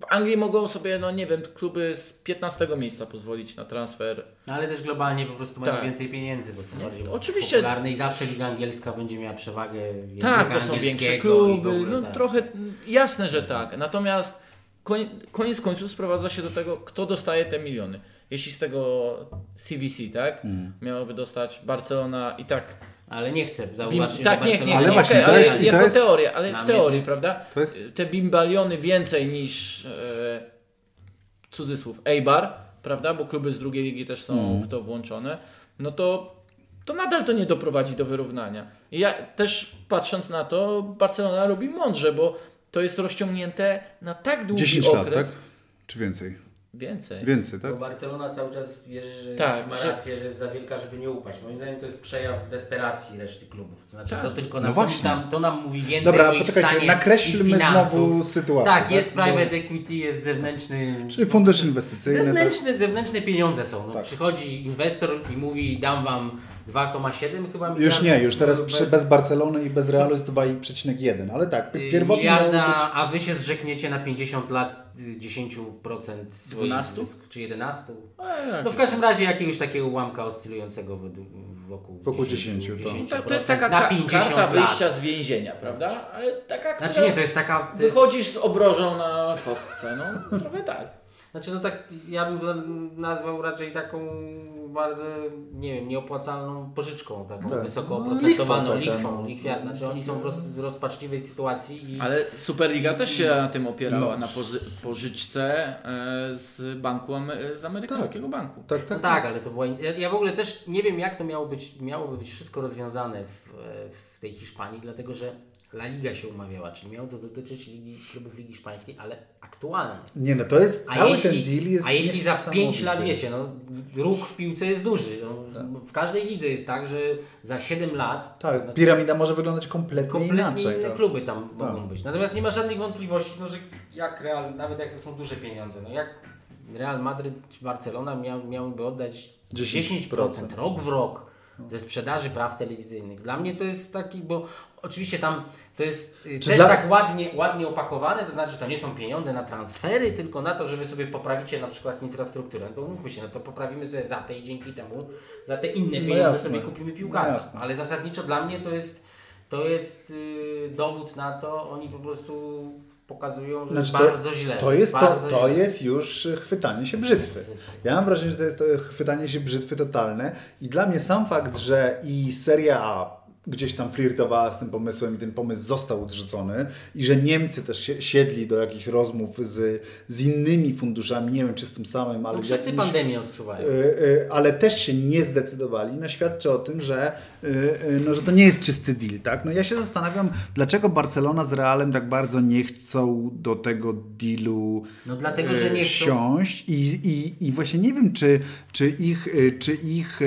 w Anglii mogą sobie, no nie wiem, kluby z 15 miejsca pozwolić na transfer No, ale też globalnie po prostu mają Tak. więcej pieniędzy, bo są bardziej oczywiście. popularne i zawsze Liga Angielska będzie miała przewagę języka Tak, bo są większe kluby, ogóle, no tak. trochę jasne, że tak. Natomiast koń, koniec końców sprowadza się do tego, kto dostaje te miliony. Jeśli z tego CVC, tak, Mm. miałaby dostać Barcelona i tak. Ale nie chcę, Bim, zauważcie, tak, że nie, Barcelona... nie, Ale nie, właśnie, to jest- jako jest- teoria, ale w teorii, jest- prawda? jest- Te bimbaliony więcej niż e, cudzysłów Eibar, prawda? Bo kluby z drugiej ligi też są Mm. w to włączone. No to to nadal to nie doprowadzi do wyrównania. I ja też patrząc na to, Barcelona robi mądrze, bo to jest rozciągnięte na tak długi 10 lat, okres. tak? Czy więcej? Więcej. Więcej, tak? Bo Barcelona cały czas wierzy, że Tak, ma że- rację, że jest za wielka, żeby nie upaść. Moim zdaniem to jest przejaw desperacji reszty klubów. To znaczy Tak. to tylko No nam, właśnie. to, nam, to nam mówi więcej Dobra, o ich poczekajcie, stanie nakreślmy znowu sytuację, Tak, tak? jest Bo- private equity, jest zewnętrzny... Czyli fundusz inwestycyjny. Tak? Zewnętrzne, zewnętrzne pieniądze są. No, Tak. Przychodzi inwestor i mówi dam wam 2,7 chyba Już miliardów, nie, już teraz bez- przy, bez Barcelony i bez Realu jest 2,1, ale tak, y, pierwotnie miliarda, być- a wy się zrzekniecie na 50 lat y, 10% swoich 12? zysków, czy 11? E, No w każdym razie jakiegoś takiego ułamka oscylującego wokół, Wokół 10, tak. 10 to, to jest taka na ka- 50 karta lat. wyjścia z więzienia, prawda? Ale taka, Znaczy nie, to jest taka... To jest, Wychodzisz z obrożą na kostce, no trochę tak. Znaczy no tak, ja bym to nazwał raczej taką bardzo, nie wiem, nieopłacalną pożyczką, taką Tak. wysoko No, oprocentowaną lichwą taka, lichwą, no. lichwiarą. Znaczy oni są w, roz, w rozpaczliwej sytuacji i... Ale Superliga też się na tym opierała, No. na pozy- pożyczce e, z banku, ame- z amerykańskiego banku. Tak, No tak, tak, ale to była. Ja, ja w ogóle też nie wiem, jak to miało być, miałoby być wszystko rozwiązane w, w tej Hiszpanii, dlatego że La Liga się umawiała, czyli miało to dotyczyć ligi, klubów Ligi Hiszpańskiej, ale aktualnie. Nie no, to jest cały jeśli, ten deal jest A jeśli za 5 niesamowity. lat, wiecie, no, ruch w piłce jest duży. No, W każdej lidze jest tak, że za 7 lat Tak, no, piramida może wyglądać kompletnie, kompletnie inaczej. inne tak. kluby tam Tak. mogą być. Natomiast nie ma żadnych wątpliwości, no, że jak Real, nawet jak to są duże pieniądze, no jak Real Madryt czy Barcelona miał, miałyby oddać 10%, 10%. rok w rok ze sprzedaży praw telewizyjnych. Dla mnie to jest taki, bo oczywiście tam to jest y, Czy też dla- tak ładnie, ładnie opakowane, to znaczy, że to nie są pieniądze na transfery, tylko na to, że wy sobie poprawicie na przykład infrastrukturę. No to umówmy się, no to poprawimy sobie za te i dzięki temu za te inne No pieniądze jasne. sobie kupimy No piłkarza. jasne. Ale zasadniczo dla mnie to jest to jest y, dowód na to, oni po prostu pokazują, że Znaczy to- bardzo źle. To jest, to, bardzo to źle. jest już chwytanie się brzytwy. Ja mam wrażenie, że to jest to chwytanie się brzytwy totalne i dla mnie sam fakt, że i Seria A gdzieś tam flirtowała z tym pomysłem i ten pomysł został odrzucony i że Niemcy też sie- siedli do jakichś rozmów z, z innymi funduszami, nie wiem czy z tym samym, ale No wszyscy jakimiś- pandemię odczuwają. Y, y, ale też się nie zdecydowali, no świadczy o tym, że, y, no, że to nie jest czysty deal, tak? No ja się zastanawiam, dlaczego Barcelona z Realem tak bardzo nie chcą do tego dealu No dlatego, że nie chcą- siąść i, i, i właśnie nie wiem, czy, czy ich, czy ich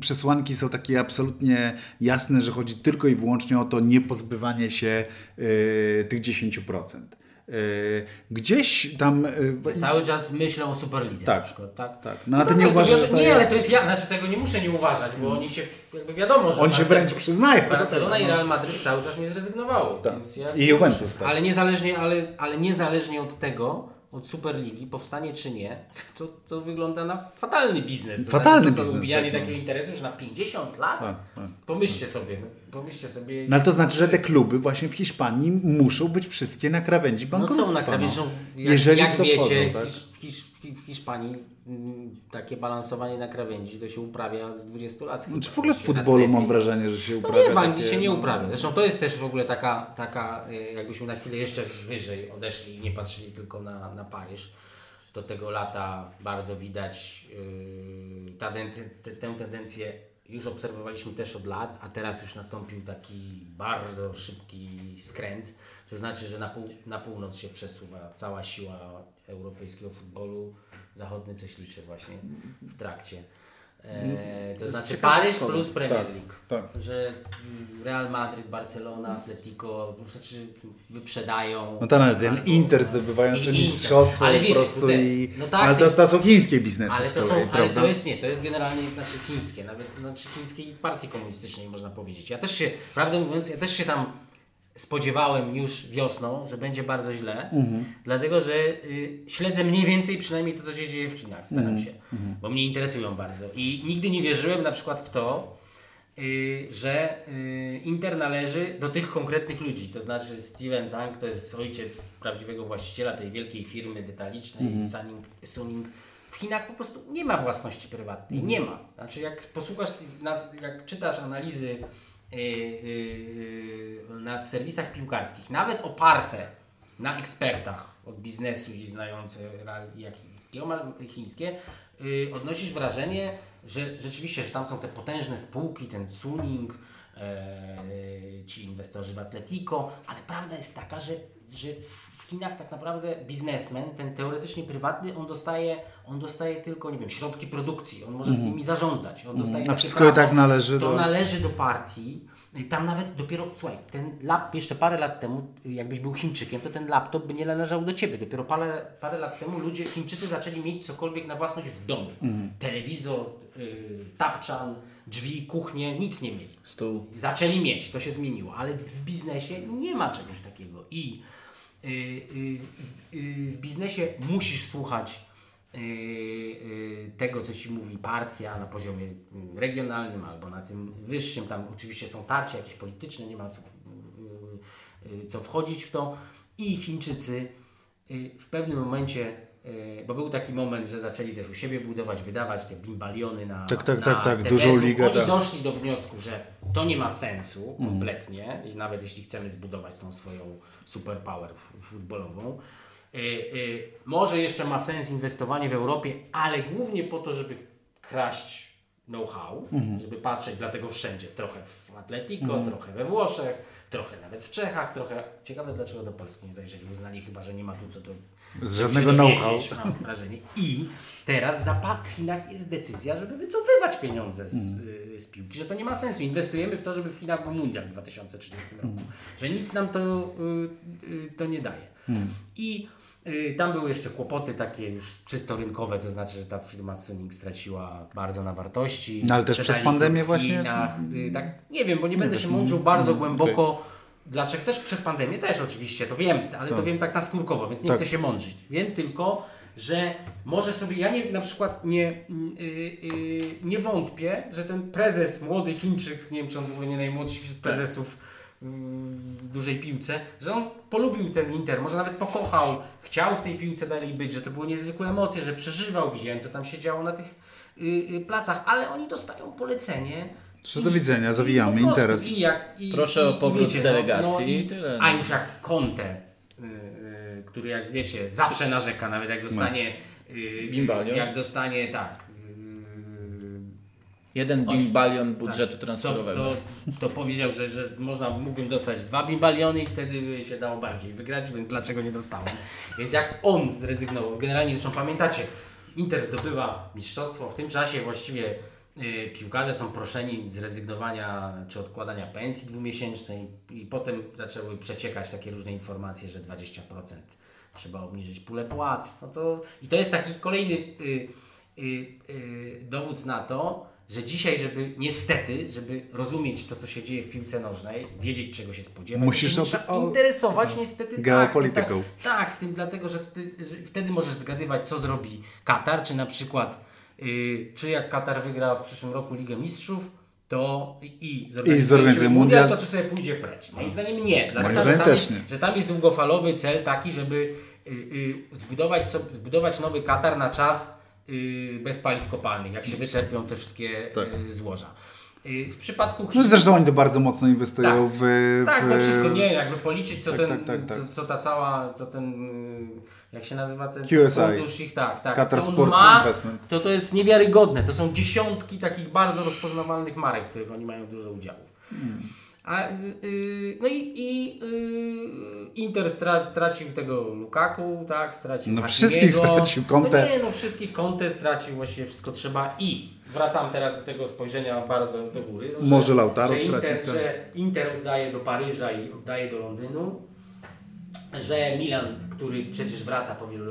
przesłanki są takie absolutnie jasne, że chodzi tylko i wyłącznie o to nie pozbywanie się y, tych 10%. Y, Gdzieś tam... y, Cały czas myślą o Superlidze Tak. na przykład, tak? tak, no tak, nie ale to uważasz, że to Nie, jest... ale to jest ja, znaczy tego nie muszę nie uważać, bo oni się jakby wiadomo, że On się wręcz przyznaje. Barcelona i no. Real Madryt cały czas nie zrezygnowały. Tak. Ja, I Juventus, tak. Ale niezależnie, ale, ale niezależnie od tego, od Superligi, powstanie czy nie, to, to wygląda na fatalny biznes. To Fatalny znaczy, biznes, ubijanie tak, no. takiego interesu już na 50 lat? Tak, tak. Pomyślcie sobie, no, pomyślcie sobie. No ale to znaczy, że te kluby właśnie w Hiszpanii muszą być wszystkie na krawędzi No bankructwa. są na krawędzi, no. jak, Jeżeli jak wiecie, wchodzą, tak? W, Hisz, w Hiszpanii mm, takie balansowanie na krawędzi to się uprawia od 20 lat. Czy w ogóle w futbolu mam wrażenie, że się No uprawia nie, w Anglii takie, się nie no, uprawia. Zresztą to jest też w ogóle taka, taka y, jakbyśmy na chwilę jeszcze wyżej odeszli i nie patrzyli tylko na, na Paryż. To tego lata bardzo widać yy, tendencję, te, tę tendencję już obserwowaliśmy też od lat, a teraz już nastąpił taki bardzo szybki skręt. To znaczy, że na, pół, na północ się przesuwa cała siła europejskiego futbolu. Zachodny coś liczy właśnie w trakcie. E, to jest znaczy Paryż szkoda. plus Premier Tak, League. tak. Że mm, Real Madrid, Barcelona, Atletico, to znaczy wyprzedają. No to nawet ten Inter zdobywający mistrzostwo Ale po wiecie, prostu tutaj- i... no tak, ale to, to są chińskie biznesy ale to, kolei, są, ale prawda? to jest nie, to jest generalnie znaczy chińskie, nawet znaczy chińskiej partii komunistycznej można powiedzieć. Ja też się, prawdę mówiąc, ja też się tam spodziewałem już wiosną, że będzie bardzo źle, Mhm. dlatego że y, śledzę mniej więcej przynajmniej to, co się dzieje w Chinach, staram Mhm. się, bo mnie interesują bardzo. I nigdy nie wierzyłem na przykład w to, y, że y, Inter należy do tych konkretnych ludzi. To znaczy Steven Zhang to jest ojciec prawdziwego właściciela tej wielkiej firmy detalicznej Suning, Suning. W Chinach po prostu nie ma własności prywatnej. Nie ma. Znaczy jak posłuchasz, jak czytasz analizy na, w serwisach piłkarskich, nawet oparte na ekspertach od biznesu i znające realia chińskie, y, odnosisz wrażenie, że rzeczywiście, że tam są te potężne spółki, ten Suning, e, ci inwestorzy w Atletico, ale prawda jest taka, że, że w Chinach tak naprawdę biznesmen, ten teoretycznie prywatny, on dostaje, on dostaje tylko, nie wiem, środki produkcji, on może nimi zarządzać, on dostaje A takie wszystko i tak należy to do- należy do partii. I Tam nawet dopiero, słuchaj, ten lap jeszcze parę lat temu, jakbyś był Chińczykiem, to ten laptop by nie należał do ciebie. Dopiero parę, parę lat temu ludzie, Chińczycy zaczęli mieć cokolwiek na własność w domu. Telewizor, y, tapczan, drzwi, kuchnię, nic nie mieli. Stół. Zaczęli mieć, to się zmieniło, ale w biznesie nie ma czegoś takiego. I w biznesie musisz słuchać y, y, tego, co ci mówi partia na poziomie y, regionalnym albo na tym wyższym. Tam oczywiście są tarcia jakieś polityczne, nie ma co, y, y, co wchodzić w to. I Chińczycy y, w pewnym momencie, y, bo był taki moment, że zaczęli też u siebie budować, wydawać te bimbaliony na, Tak, tak, na tak, tak, dużą ligę, Oni tak. doszli do wniosku, że to nie ma sensu kompletnie i nawet jeśli chcemy zbudować tą swoją superpower futbolową. Y, y, może jeszcze ma sens inwestowanie w Europie, ale głównie po to, żeby kraść know-how, mhm. żeby patrzeć dlatego wszędzie. Trochę w Atletico, mhm. trochę we Włoszech, trochę nawet w Czechach, trochę... Ciekawe dlaczego do Polski nie zajrzeli. Uznali chyba, że nie ma tu co to... Z żadnego know-how. Mam wrażenie. I teraz w Chinach jest decyzja, żeby wycofywać pieniądze z, mhm. z piłki, że to nie ma sensu. Inwestujemy w to, żeby w Chinach był mundial w 2030 roku. Mhm. Że nic nam to, y, y, to nie daje. Mhm. I Y, tam były jeszcze kłopoty takie już czysto rynkowe, to znaczy, że ta firma Suning straciła bardzo na wartości. No ale też przez pandemię właśnie? Chinach, y, tak, nie wiem, bo nie, nie będę się mądrzył bardzo mm, głęboko. Okay. Dlaczego też przez pandemię też oczywiście, to wiem, ale to tak. wiem tak naskórkowo, więc nie tak. chcę się mądrzyć. Wiem tylko, że może sobie, ja nie, na przykład nie, yy, yy, nie wątpię, że ten prezes, młody Chińczyk, nie wiem czy on ogóle nie najmłodszy prezesów, tak w dużej piłce, że on polubił ten Inter, może nawet pokochał, chciał w tej piłce dalej być, że to były niezwykłe emocje, że przeżywał, widziałem co tam się działo na tych y, y, placach, ale oni dostają polecenie. Co do widzenia, zawijamy i interes. I jak, i, Proszę i, o powrót z delegacji no, i, tyle. A już jak Conte, y, który jak wiecie, zawsze narzeka, nawet jak dostanie... No. Jak dostanie, tak, Jeden bimbalion tak. budżetu tak. transferowego. To, to, to, powiedział, że, że można, mógłbym dostać dwa bimbaliony i wtedy by się dało bardziej wygrać, więc dlaczego nie dostałem? Więc jak on zrezygnował, generalnie zresztą pamiętacie, Inter zdobywa mistrzostwo, w tym czasie właściwie y, piłkarze są proszeni zrezygnowania czy odkładania pensji dwumiesięcznej i potem zaczęły przeciekać takie różne informacje, że 20% trzeba obniżyć pulę płac. No to, I to jest taki kolejny y, y, dowód na to, że dzisiaj, żeby niestety, żeby rozumieć to, co się dzieje w piłce nożnej, wiedzieć czego się spodziewać, musisz się o... interesować niestety tak, geopolityką. Tak, tak, tym dlatego, że, ty, że, wtedy możesz zgadywać, co zrobi Katar, czy na przykład, yy, czy jak Katar wygra w przyszłym roku Ligę Mistrzów, to i, i zorganizuje mundial, to czy sobie pójdzie precz. Moim zdaniem nie. Dlatego, że tam, jest, że tam jest długofalowy cel taki, żeby yy, yy, zbudować, sobie, zbudować nowy Katar na czas Y, bez paliw kopalnych, jak się wyczerpią te wszystkie tak. Y, złoża. Y, w przypadku Chin... No zresztą oni to bardzo mocno inwestują tak, w, w... Tak, no wszystko nie, jakby policzyć co tak, ten, tak, tak, co, co, ta cała, co ten, jak się nazywa ten QSI. fundusz ich, tak, tak, Qatar co on ma, Investment. to to jest niewiarygodne. To są dziesiątki takich bardzo rozpoznawalnych marek, w których oni mają dużo udziałów. Hmm. A, yy, no i, i yy, Inter stracił tego Lukaku, tak, stracił No wszystkich stracił Conte. No nie, no wszystkich Conte stracił właściwie wszystko trzeba i wracam teraz do tego spojrzenia bardzo do góry. No, Może że, Lautaro że Inter, stracił. Że Inter oddaje do Paryża i oddaje do Londynu, że Milan, który przecież wraca po wielu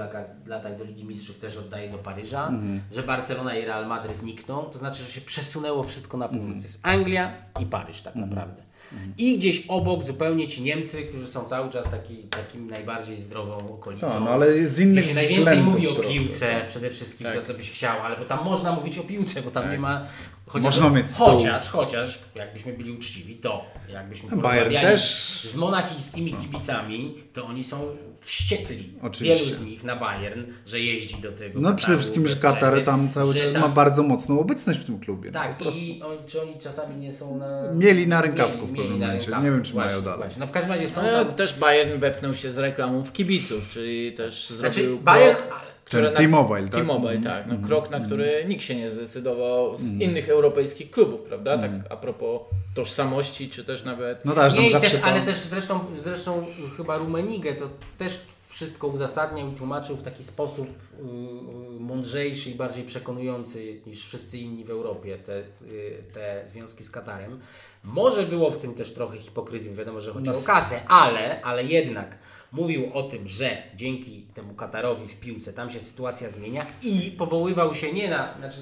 latach do Ligi Mistrzów, też oddaje do Paryża, mhm. że Barcelona i Real Madryt nikną, to znaczy, że się przesunęło wszystko na północ. Mhm. Jest Anglia i Paryż tak mhm. naprawdę. I gdzieś obok zupełnie ci Niemcy, którzy są cały czas taki, takim najbardziej zdrową okolicą. No, no ale z innych gdzie się najwięcej mówi o piłce przede wszystkim, tak. to co byś chciał, ale bo tam można mówić o piłce, bo tam tak. nie ma... Chociaż, można mieć chociaż, chociaż, jakbyśmy byli uczciwi, to jakbyśmy porozmawiali też... z monachijskimi kibicami, to oni są wściekli. Oczywiście. Wielu z nich na Bayern, że jeździ do tego. No przede wszystkim, że Katar tam cały czas tam... ma bardzo mocną obecność w tym klubie. Tak, i on, czy oni czasami nie są na... Mieli na rękawku mieli, w pewnym momencie. Nie wiem, czy właśnie, mają dalej. Właśnie. No w każdym razie są no, tam... Też Bayern wepnął się z reklamą w kibiców, czyli też znaczy, zrobił Bayern... Ten T-Mobile, tak? T-Mobile, tak. No, krok, na który nikt się nie zdecydował z mm. innych europejskich klubów, prawda? Tak a propos tożsamości, czy też nawet... No tak, nie, też, ale też zresztą, zresztą chyba Rumenigę to też wszystko uzasadniał i tłumaczył w taki sposób y, y, mądrzejszy i bardziej przekonujący niż wszyscy inni w Europie te, y, te związki z Katarem. Może było w tym też trochę hipokryzji, wiadomo, że chodzi Nas... o kasę, ale, ale jednak mówił o tym, że dzięki temu Katarowi w piłce tam się sytuacja zmienia i powoływał się nie na, znaczy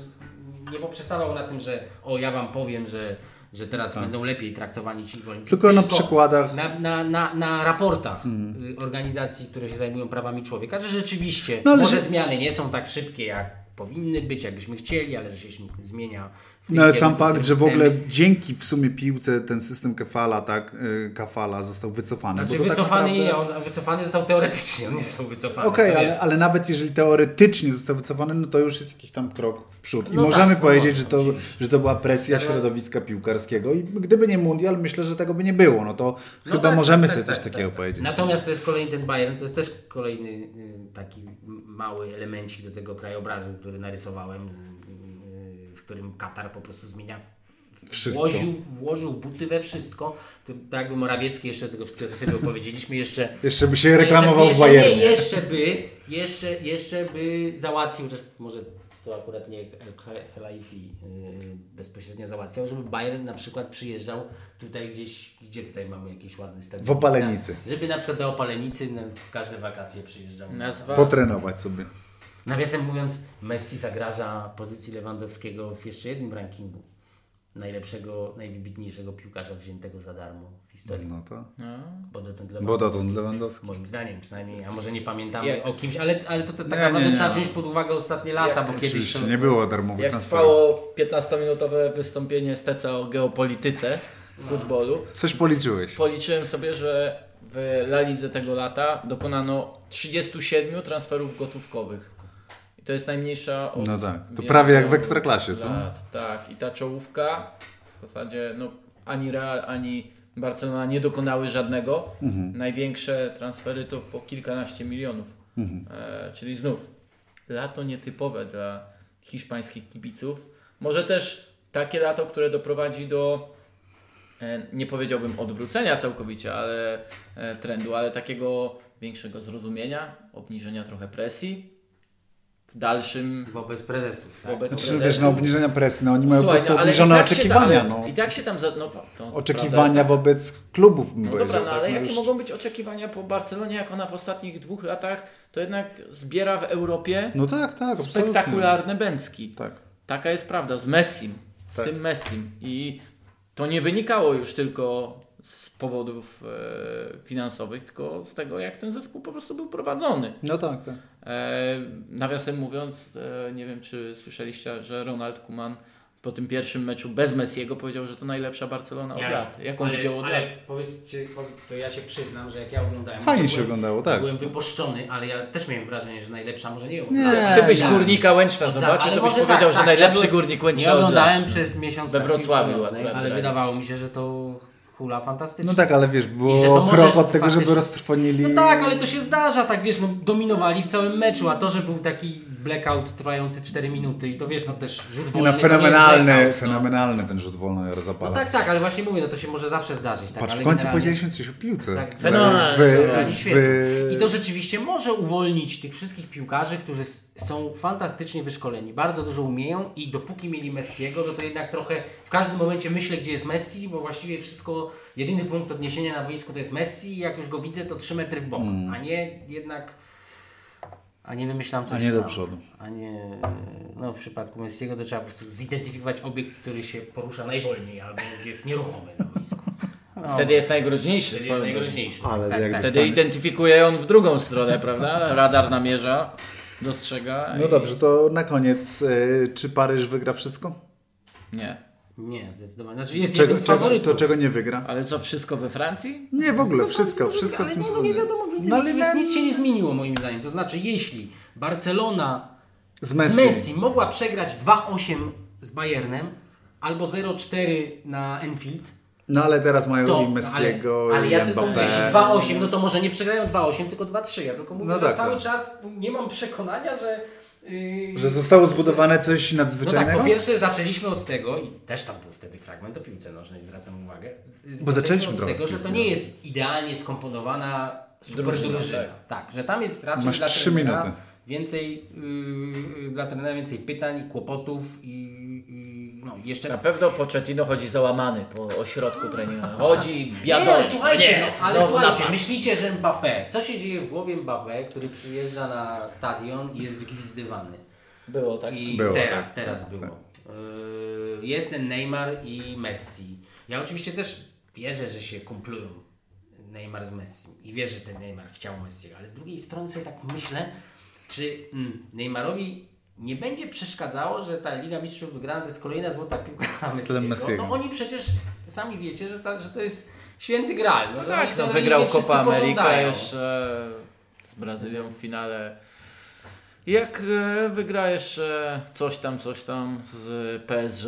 nie poprzestawał na tym, że o ja wam powiem, że że teraz tak. będą lepiej traktowani ci niewolnicy. Tylko, Tylko na przykładach. Na, na, na, na raportach hmm. organizacji, które się zajmują prawami człowieka, że rzeczywiście no, może że... zmiany nie są tak szybkie, jak powinny być, jakbyśmy chcieli, ale że się zmienia. no ale sam fakt, że w ogóle dzięki w sumie piłce ten system kafala, tak, y, kafala został wycofany. Znaczy tak wycofany tak naprawdę... nie, on wycofany został teoretycznie, on nie został wycofany. Okej, okay, ale, ale nawet jeżeli teoretycznie został wycofany, no to już jest jakiś tam krok w przód. I no możemy tak, powiedzieć, no, że, to, że to była presja środowiska piłkarskiego i gdyby nie mundial, myślę, że tego by nie było. No to no chyba tak, możemy tak, sobie tak, coś takiego tak. powiedzieć. Natomiast to jest kolejny ten Bayern, to jest też kolejny y, taki mały elemencik do tego krajobrazu, który narysowałem. w którym Katar po prostu zmienia Wszystko. Włożył, włożył buty we wszystko. To, tak jakby Morawiecki jeszcze tego wszystkiego sobie opowiedzieliśmy jeszcze. Jeszcze by się reklamował w jeszcze, jeszcze, nie, jeszcze by, jeszcze, jeszcze by załatwił, chociaż może to akurat nie El Helaifi yy, bezpośrednio załatwiał, żeby Bayern na przykład przyjeżdżał tutaj gdzieś, gdzie tutaj mamy jakiś ładny stadion. W Opalenicy. Na, żeby na przykład do Opalenicy w każde wakacje przyjeżdżał. Nazwa, Potrenować sobie. Nawiasem mówiąc, Messi zagraża pozycji Lewandowskiego w jeszcze jednym rankingu. Najlepszego, najwybitniejszego piłkarza wziętego za darmo w historii. No to. no, Bo dotąd Lewandowski. Bo dotąd Lewandowski. Moim zdaniem przynajmniej, a może nie pamiętamy Jak- o kimś, ale, ale to, to tak Nie, naprawdę nie, nie. trzeba wziąć pod uwagę ostatnie lata, Jak- bo kiedyś to... Oczywiście nie było darmowych jak trwało 15-minutowe wystąpienie Steca o geopolityce w futbolu, Coś policzyłeś. policzyłem sobie, że w La Lidze tego lata dokonano 37 transferów gotówkowych. I to jest najmniejsza od No tak, to prawie jak w Ekstraklasie, co? lat. Tak, i ta czołówka w zasadzie no, ani Real, ani Barcelona nie dokonały żadnego. Mhm. Największe transfery to po kilkanaście milionów. Mhm. E, czyli znów lato nietypowe dla hiszpańskich kibiców. Może też takie lato, które doprowadzi do e, nie powiedziałbym odwrócenia całkowicie, ale e, trendu, ale takiego większego zrozumienia, obniżenia trochę presji w dalszym Wobec prezesów, tak? wobec Znaczy, prezesów. wiesz, na obniżenia presji, no oni mają Słuchaj, po prostu no, ale i obniżone tak oczekiwania, ale no. I tak się tam, za, no, to, Oczekiwania jest wobec klubów, bym No dobra, no ale tak? jakie już- mogą być oczekiwania po Barcelonie, jak ona w ostatnich dwóch latach to jednak zbiera w Europie No tak, tak, spektakularne bęcki. Tak. Taka jest prawda, z Messim, z Tak. tym Messim. I to nie wynikało już tylko z powodów e, finansowych, tylko z tego, jak ten zespół po prostu był prowadzony. No tak, tak. E, nawiasem mówiąc, e, nie wiem czy słyszeliście, że Ronald Koeman po tym pierwszym meczu bez Messiego powiedział, że to najlepsza Barcelona od lat. Jak on ale, widział od ale lat. powiedzcie, to ja się przyznam, że jak ja oglądałem... Fajnie się byłem- oglądało, tak. Byłem wypuszczony, ale ja też miałem wrażenie, że najlepsza, może nie Nie, Ty byś tak. górnika Łęczna Tak, zobaczył, ale to byś powiedział, tak, że tak, najlepszy ja górnik Łęczna Nie od lat. oglądałem przez miesiąc We Wrocławiu akurat ale wydawało mi się, że to fantastyczna. No tak, ale wiesz, było krok możesz od tego, żeby faktycznie- roztrwonili... No tak, ale to się zdarza, tak wiesz, no dominowali w całym meczu, a to, że był taki blackout trwający 4 minuty i to wiesz, no też rzut wolny no, fenomenalny, blackout, no. fenomenalny ten rzut wolny Jarozapala. No tak, tak, ale właśnie mówię, no to się może zawsze zdarzyć. Tak, Patrz, ale w końcu generalnie- powiedzieliśmy coś o piłce. Tak, Fenomenalnie, Grali w, świetnie. w, I to rzeczywiście może uwolnić tych wszystkich piłkarzy, którzy są fantastycznie wyszkoleni, bardzo dużo umieją i dopóki mieli Messiego, no to jednak trochę w każdym momencie myślę, gdzie jest Messi, bo właściwie wszystko, jedyny punkt odniesienia na boisku to jest Messi i jak już go widzę, to 3 metry w bok, a nie jednak, a nie wymyślam coś Mm. A nie do sam. przodu. A nie, no w przypadku Messiego to trzeba po prostu zidentyfikować obiekt, który się porusza najwolniej albo jest nieruchomy na boisku. No, Wtedy jest najgroźniejszy. wtedy jest najgroźniejszy. Ale tak, tak. Wtedy identyfikuje on w drugą stronę, prawda? Radar namierza, dostrzega. No i- dobrze, to na koniec, y, czy Paryż wygra wszystko? Nie. Nie, zdecydowanie. Znaczy jest Czego, jednym z czego, to czego nie wygra? Ale co, wszystko we Francji? Nie, w ogóle, wszystko, No, wszystko ale w tym nie, no nie wiadomo, widzę, No, nic, ale nic, nic się nie zmieniło moim zdaniem. To znaczy, jeśli Barcelona Z z Messi. Messi, mogła przegrać 2-8 z Bayernem albo 0-4 na Enfield, No ale teraz mają to, i Messiego, ale, ale i ja tylko mówię, Mbappé. jeśli 2-8, no to może nie przegrają 2-8, tylko 2-3. Ja tylko mówię, No że tak, cały tak. czas nie mam przekonania, że... Yy, Że zostało zbudowane coś No tak, nadzwyczajnego? po pierwsze zaczęliśmy od tego, i też tam był wtedy fragment o piłce nożnej, zwracam uwagę. z- Bo zaczęliśmy od tego, że to nie jest idealnie skomponowana super Drużyna, drużyna. Tak. że tam jest raczej Masz dla trenera minuty. więcej, yy, dla trenera więcej pytań i kłopotów i, jeszcze... Na pewno Pochettino chodzi załamany po ośrodku treningu. Chodzi, biadomo. Nie, ale słuchajcie, nie, no, ale znowu słuchajcie, myślicie, że Mbappé, co się dzieje w głowie Mbappé, który przyjeżdża na stadion i jest wygwizdywany? Było tak. I Było, teraz, tak, teraz było. tak. Yy, Jest ten Neymar i Messi. Ja oczywiście też wierzę, że się kumplują Neymar z Messi i wierzę, że ten Neymar chciał Messiego, ale z drugiej strony sobie tak myślę, czy mm, Neymarowi nie będzie przeszkadzało, że ta Liga Mistrzów wygrana to jest kolejna złota piłka Messiego. Messiego. No oni przecież sami wiecie, że, ta, że to jest święty graal. No, że Tak, no, wygrał Copa America jeszcze z Brazylią w finale. Jak e, wygra jeszcze coś tam, coś tam z PSG.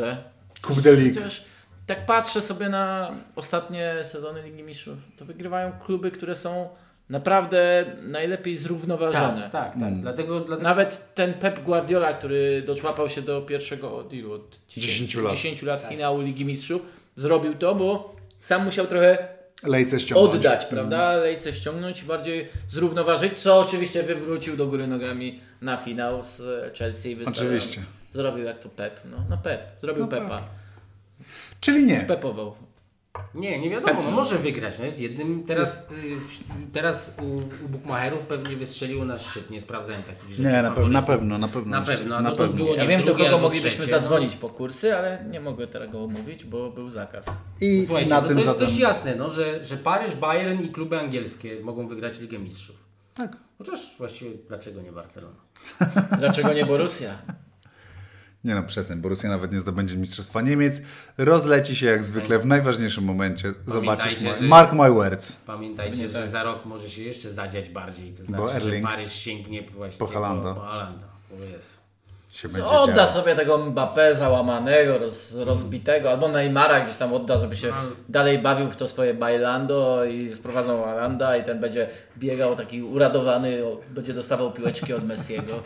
Coupe de. Chociaż tak patrzę sobie na ostatnie sezony Ligi Mistrzów, to wygrywają kluby, które są naprawdę najlepiej zrównoważone. Tak, tak, tak. Dlatego, dlatego Nawet ten Pep Guardiola, który doczłapał się do pierwszego od ilu? Od 10 lat. 10 lat finału Ligi Mistrzów, zrobił to, bo sam musiał trochę Lejce ściągnąć. oddać, prawda? Lejce ściągnąć, bardziej zrównoważyć, co oczywiście wywrócił do góry nogami na finał z Chelsea. i wystawiał. Oczywiście. Zrobił jak to Pep. No, no Pep. Zrobił No Pepa. Czyli nie. Spepował. Nie, nie wiadomo, no może wygrać. No jest jednym, teraz, y, teraz u, u Bukmacherów pewnie wystrzeliło na szczyt, nie sprawdzałem takich rzeczy. Nie, na, pe- na pewno, na pewno. Na pewno, a na pewno. było Ja nie wiem, do kogo moglibyśmy trzecie, no. zadzwonić po kursy, ale nie mogę tego mówić, bo był zakaz. I Słuchajcie, na no tym to jest zatem... dość jasne, no, że, że Paryż, Bayern i kluby angielskie mogą wygrać Ligę Mistrzów. Tak. Chociaż właściwie dlaczego nie Barcelona? Dlaczego nie Borussia? Nie no, przestań. Borussia nawet nie zdobędzie Mistrzostwa Niemiec. Rozleci się jak zwykle w najważniejszym momencie. Zobaczysz. Że- Mark my words. Pamiętajcie, że za rok może się jeszcze zadziać bardziej. To Bo znaczy, że Erling Paryż sięgnie właśnie po Haalanda. Po, po Haalanda. O Jezu. Się będzie Odda działo. sobie tego Mbappé załamanego, roz, rozbitego, albo Neymara gdzieś tam odda, żeby się Ale- dalej bawił w to swoje bailando i sprowadzał Alanda i ten będzie biegał taki uradowany, będzie dostawał piłeczki od Messiego.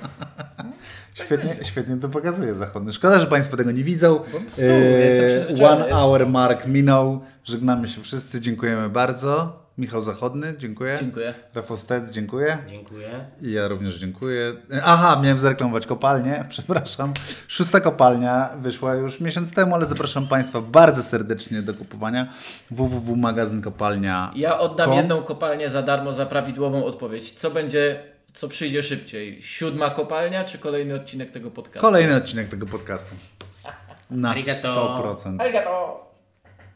Świetnie, świetnie to pokazuje zachodny. Szkoda, że Państwo tego nie widzą. jestem Eee, One jest- hour mark minął. Żegnamy się wszyscy. Dziękujemy bardzo. Michał Zachodny, dziękuję. Dziękuję. Rafał Stec, dziękuję. Dziękuję. I ja również dziękuję. Aha, miałem zareklamować kopalnię, przepraszam. Szósta kopalnia wyszła już miesiąc temu, ale zapraszam Państwa bardzo serdecznie do kupowania. www.magazynkopalnia. Ja oddam jedną kopalnię za darmo za prawidłową odpowiedź. Co będzie, co przyjdzie szybciej? Siódma kopalnia czy kolejny odcinek tego podcastu? Kolejny odcinek tego podcastu. Na Arigato. 100%. Arigato!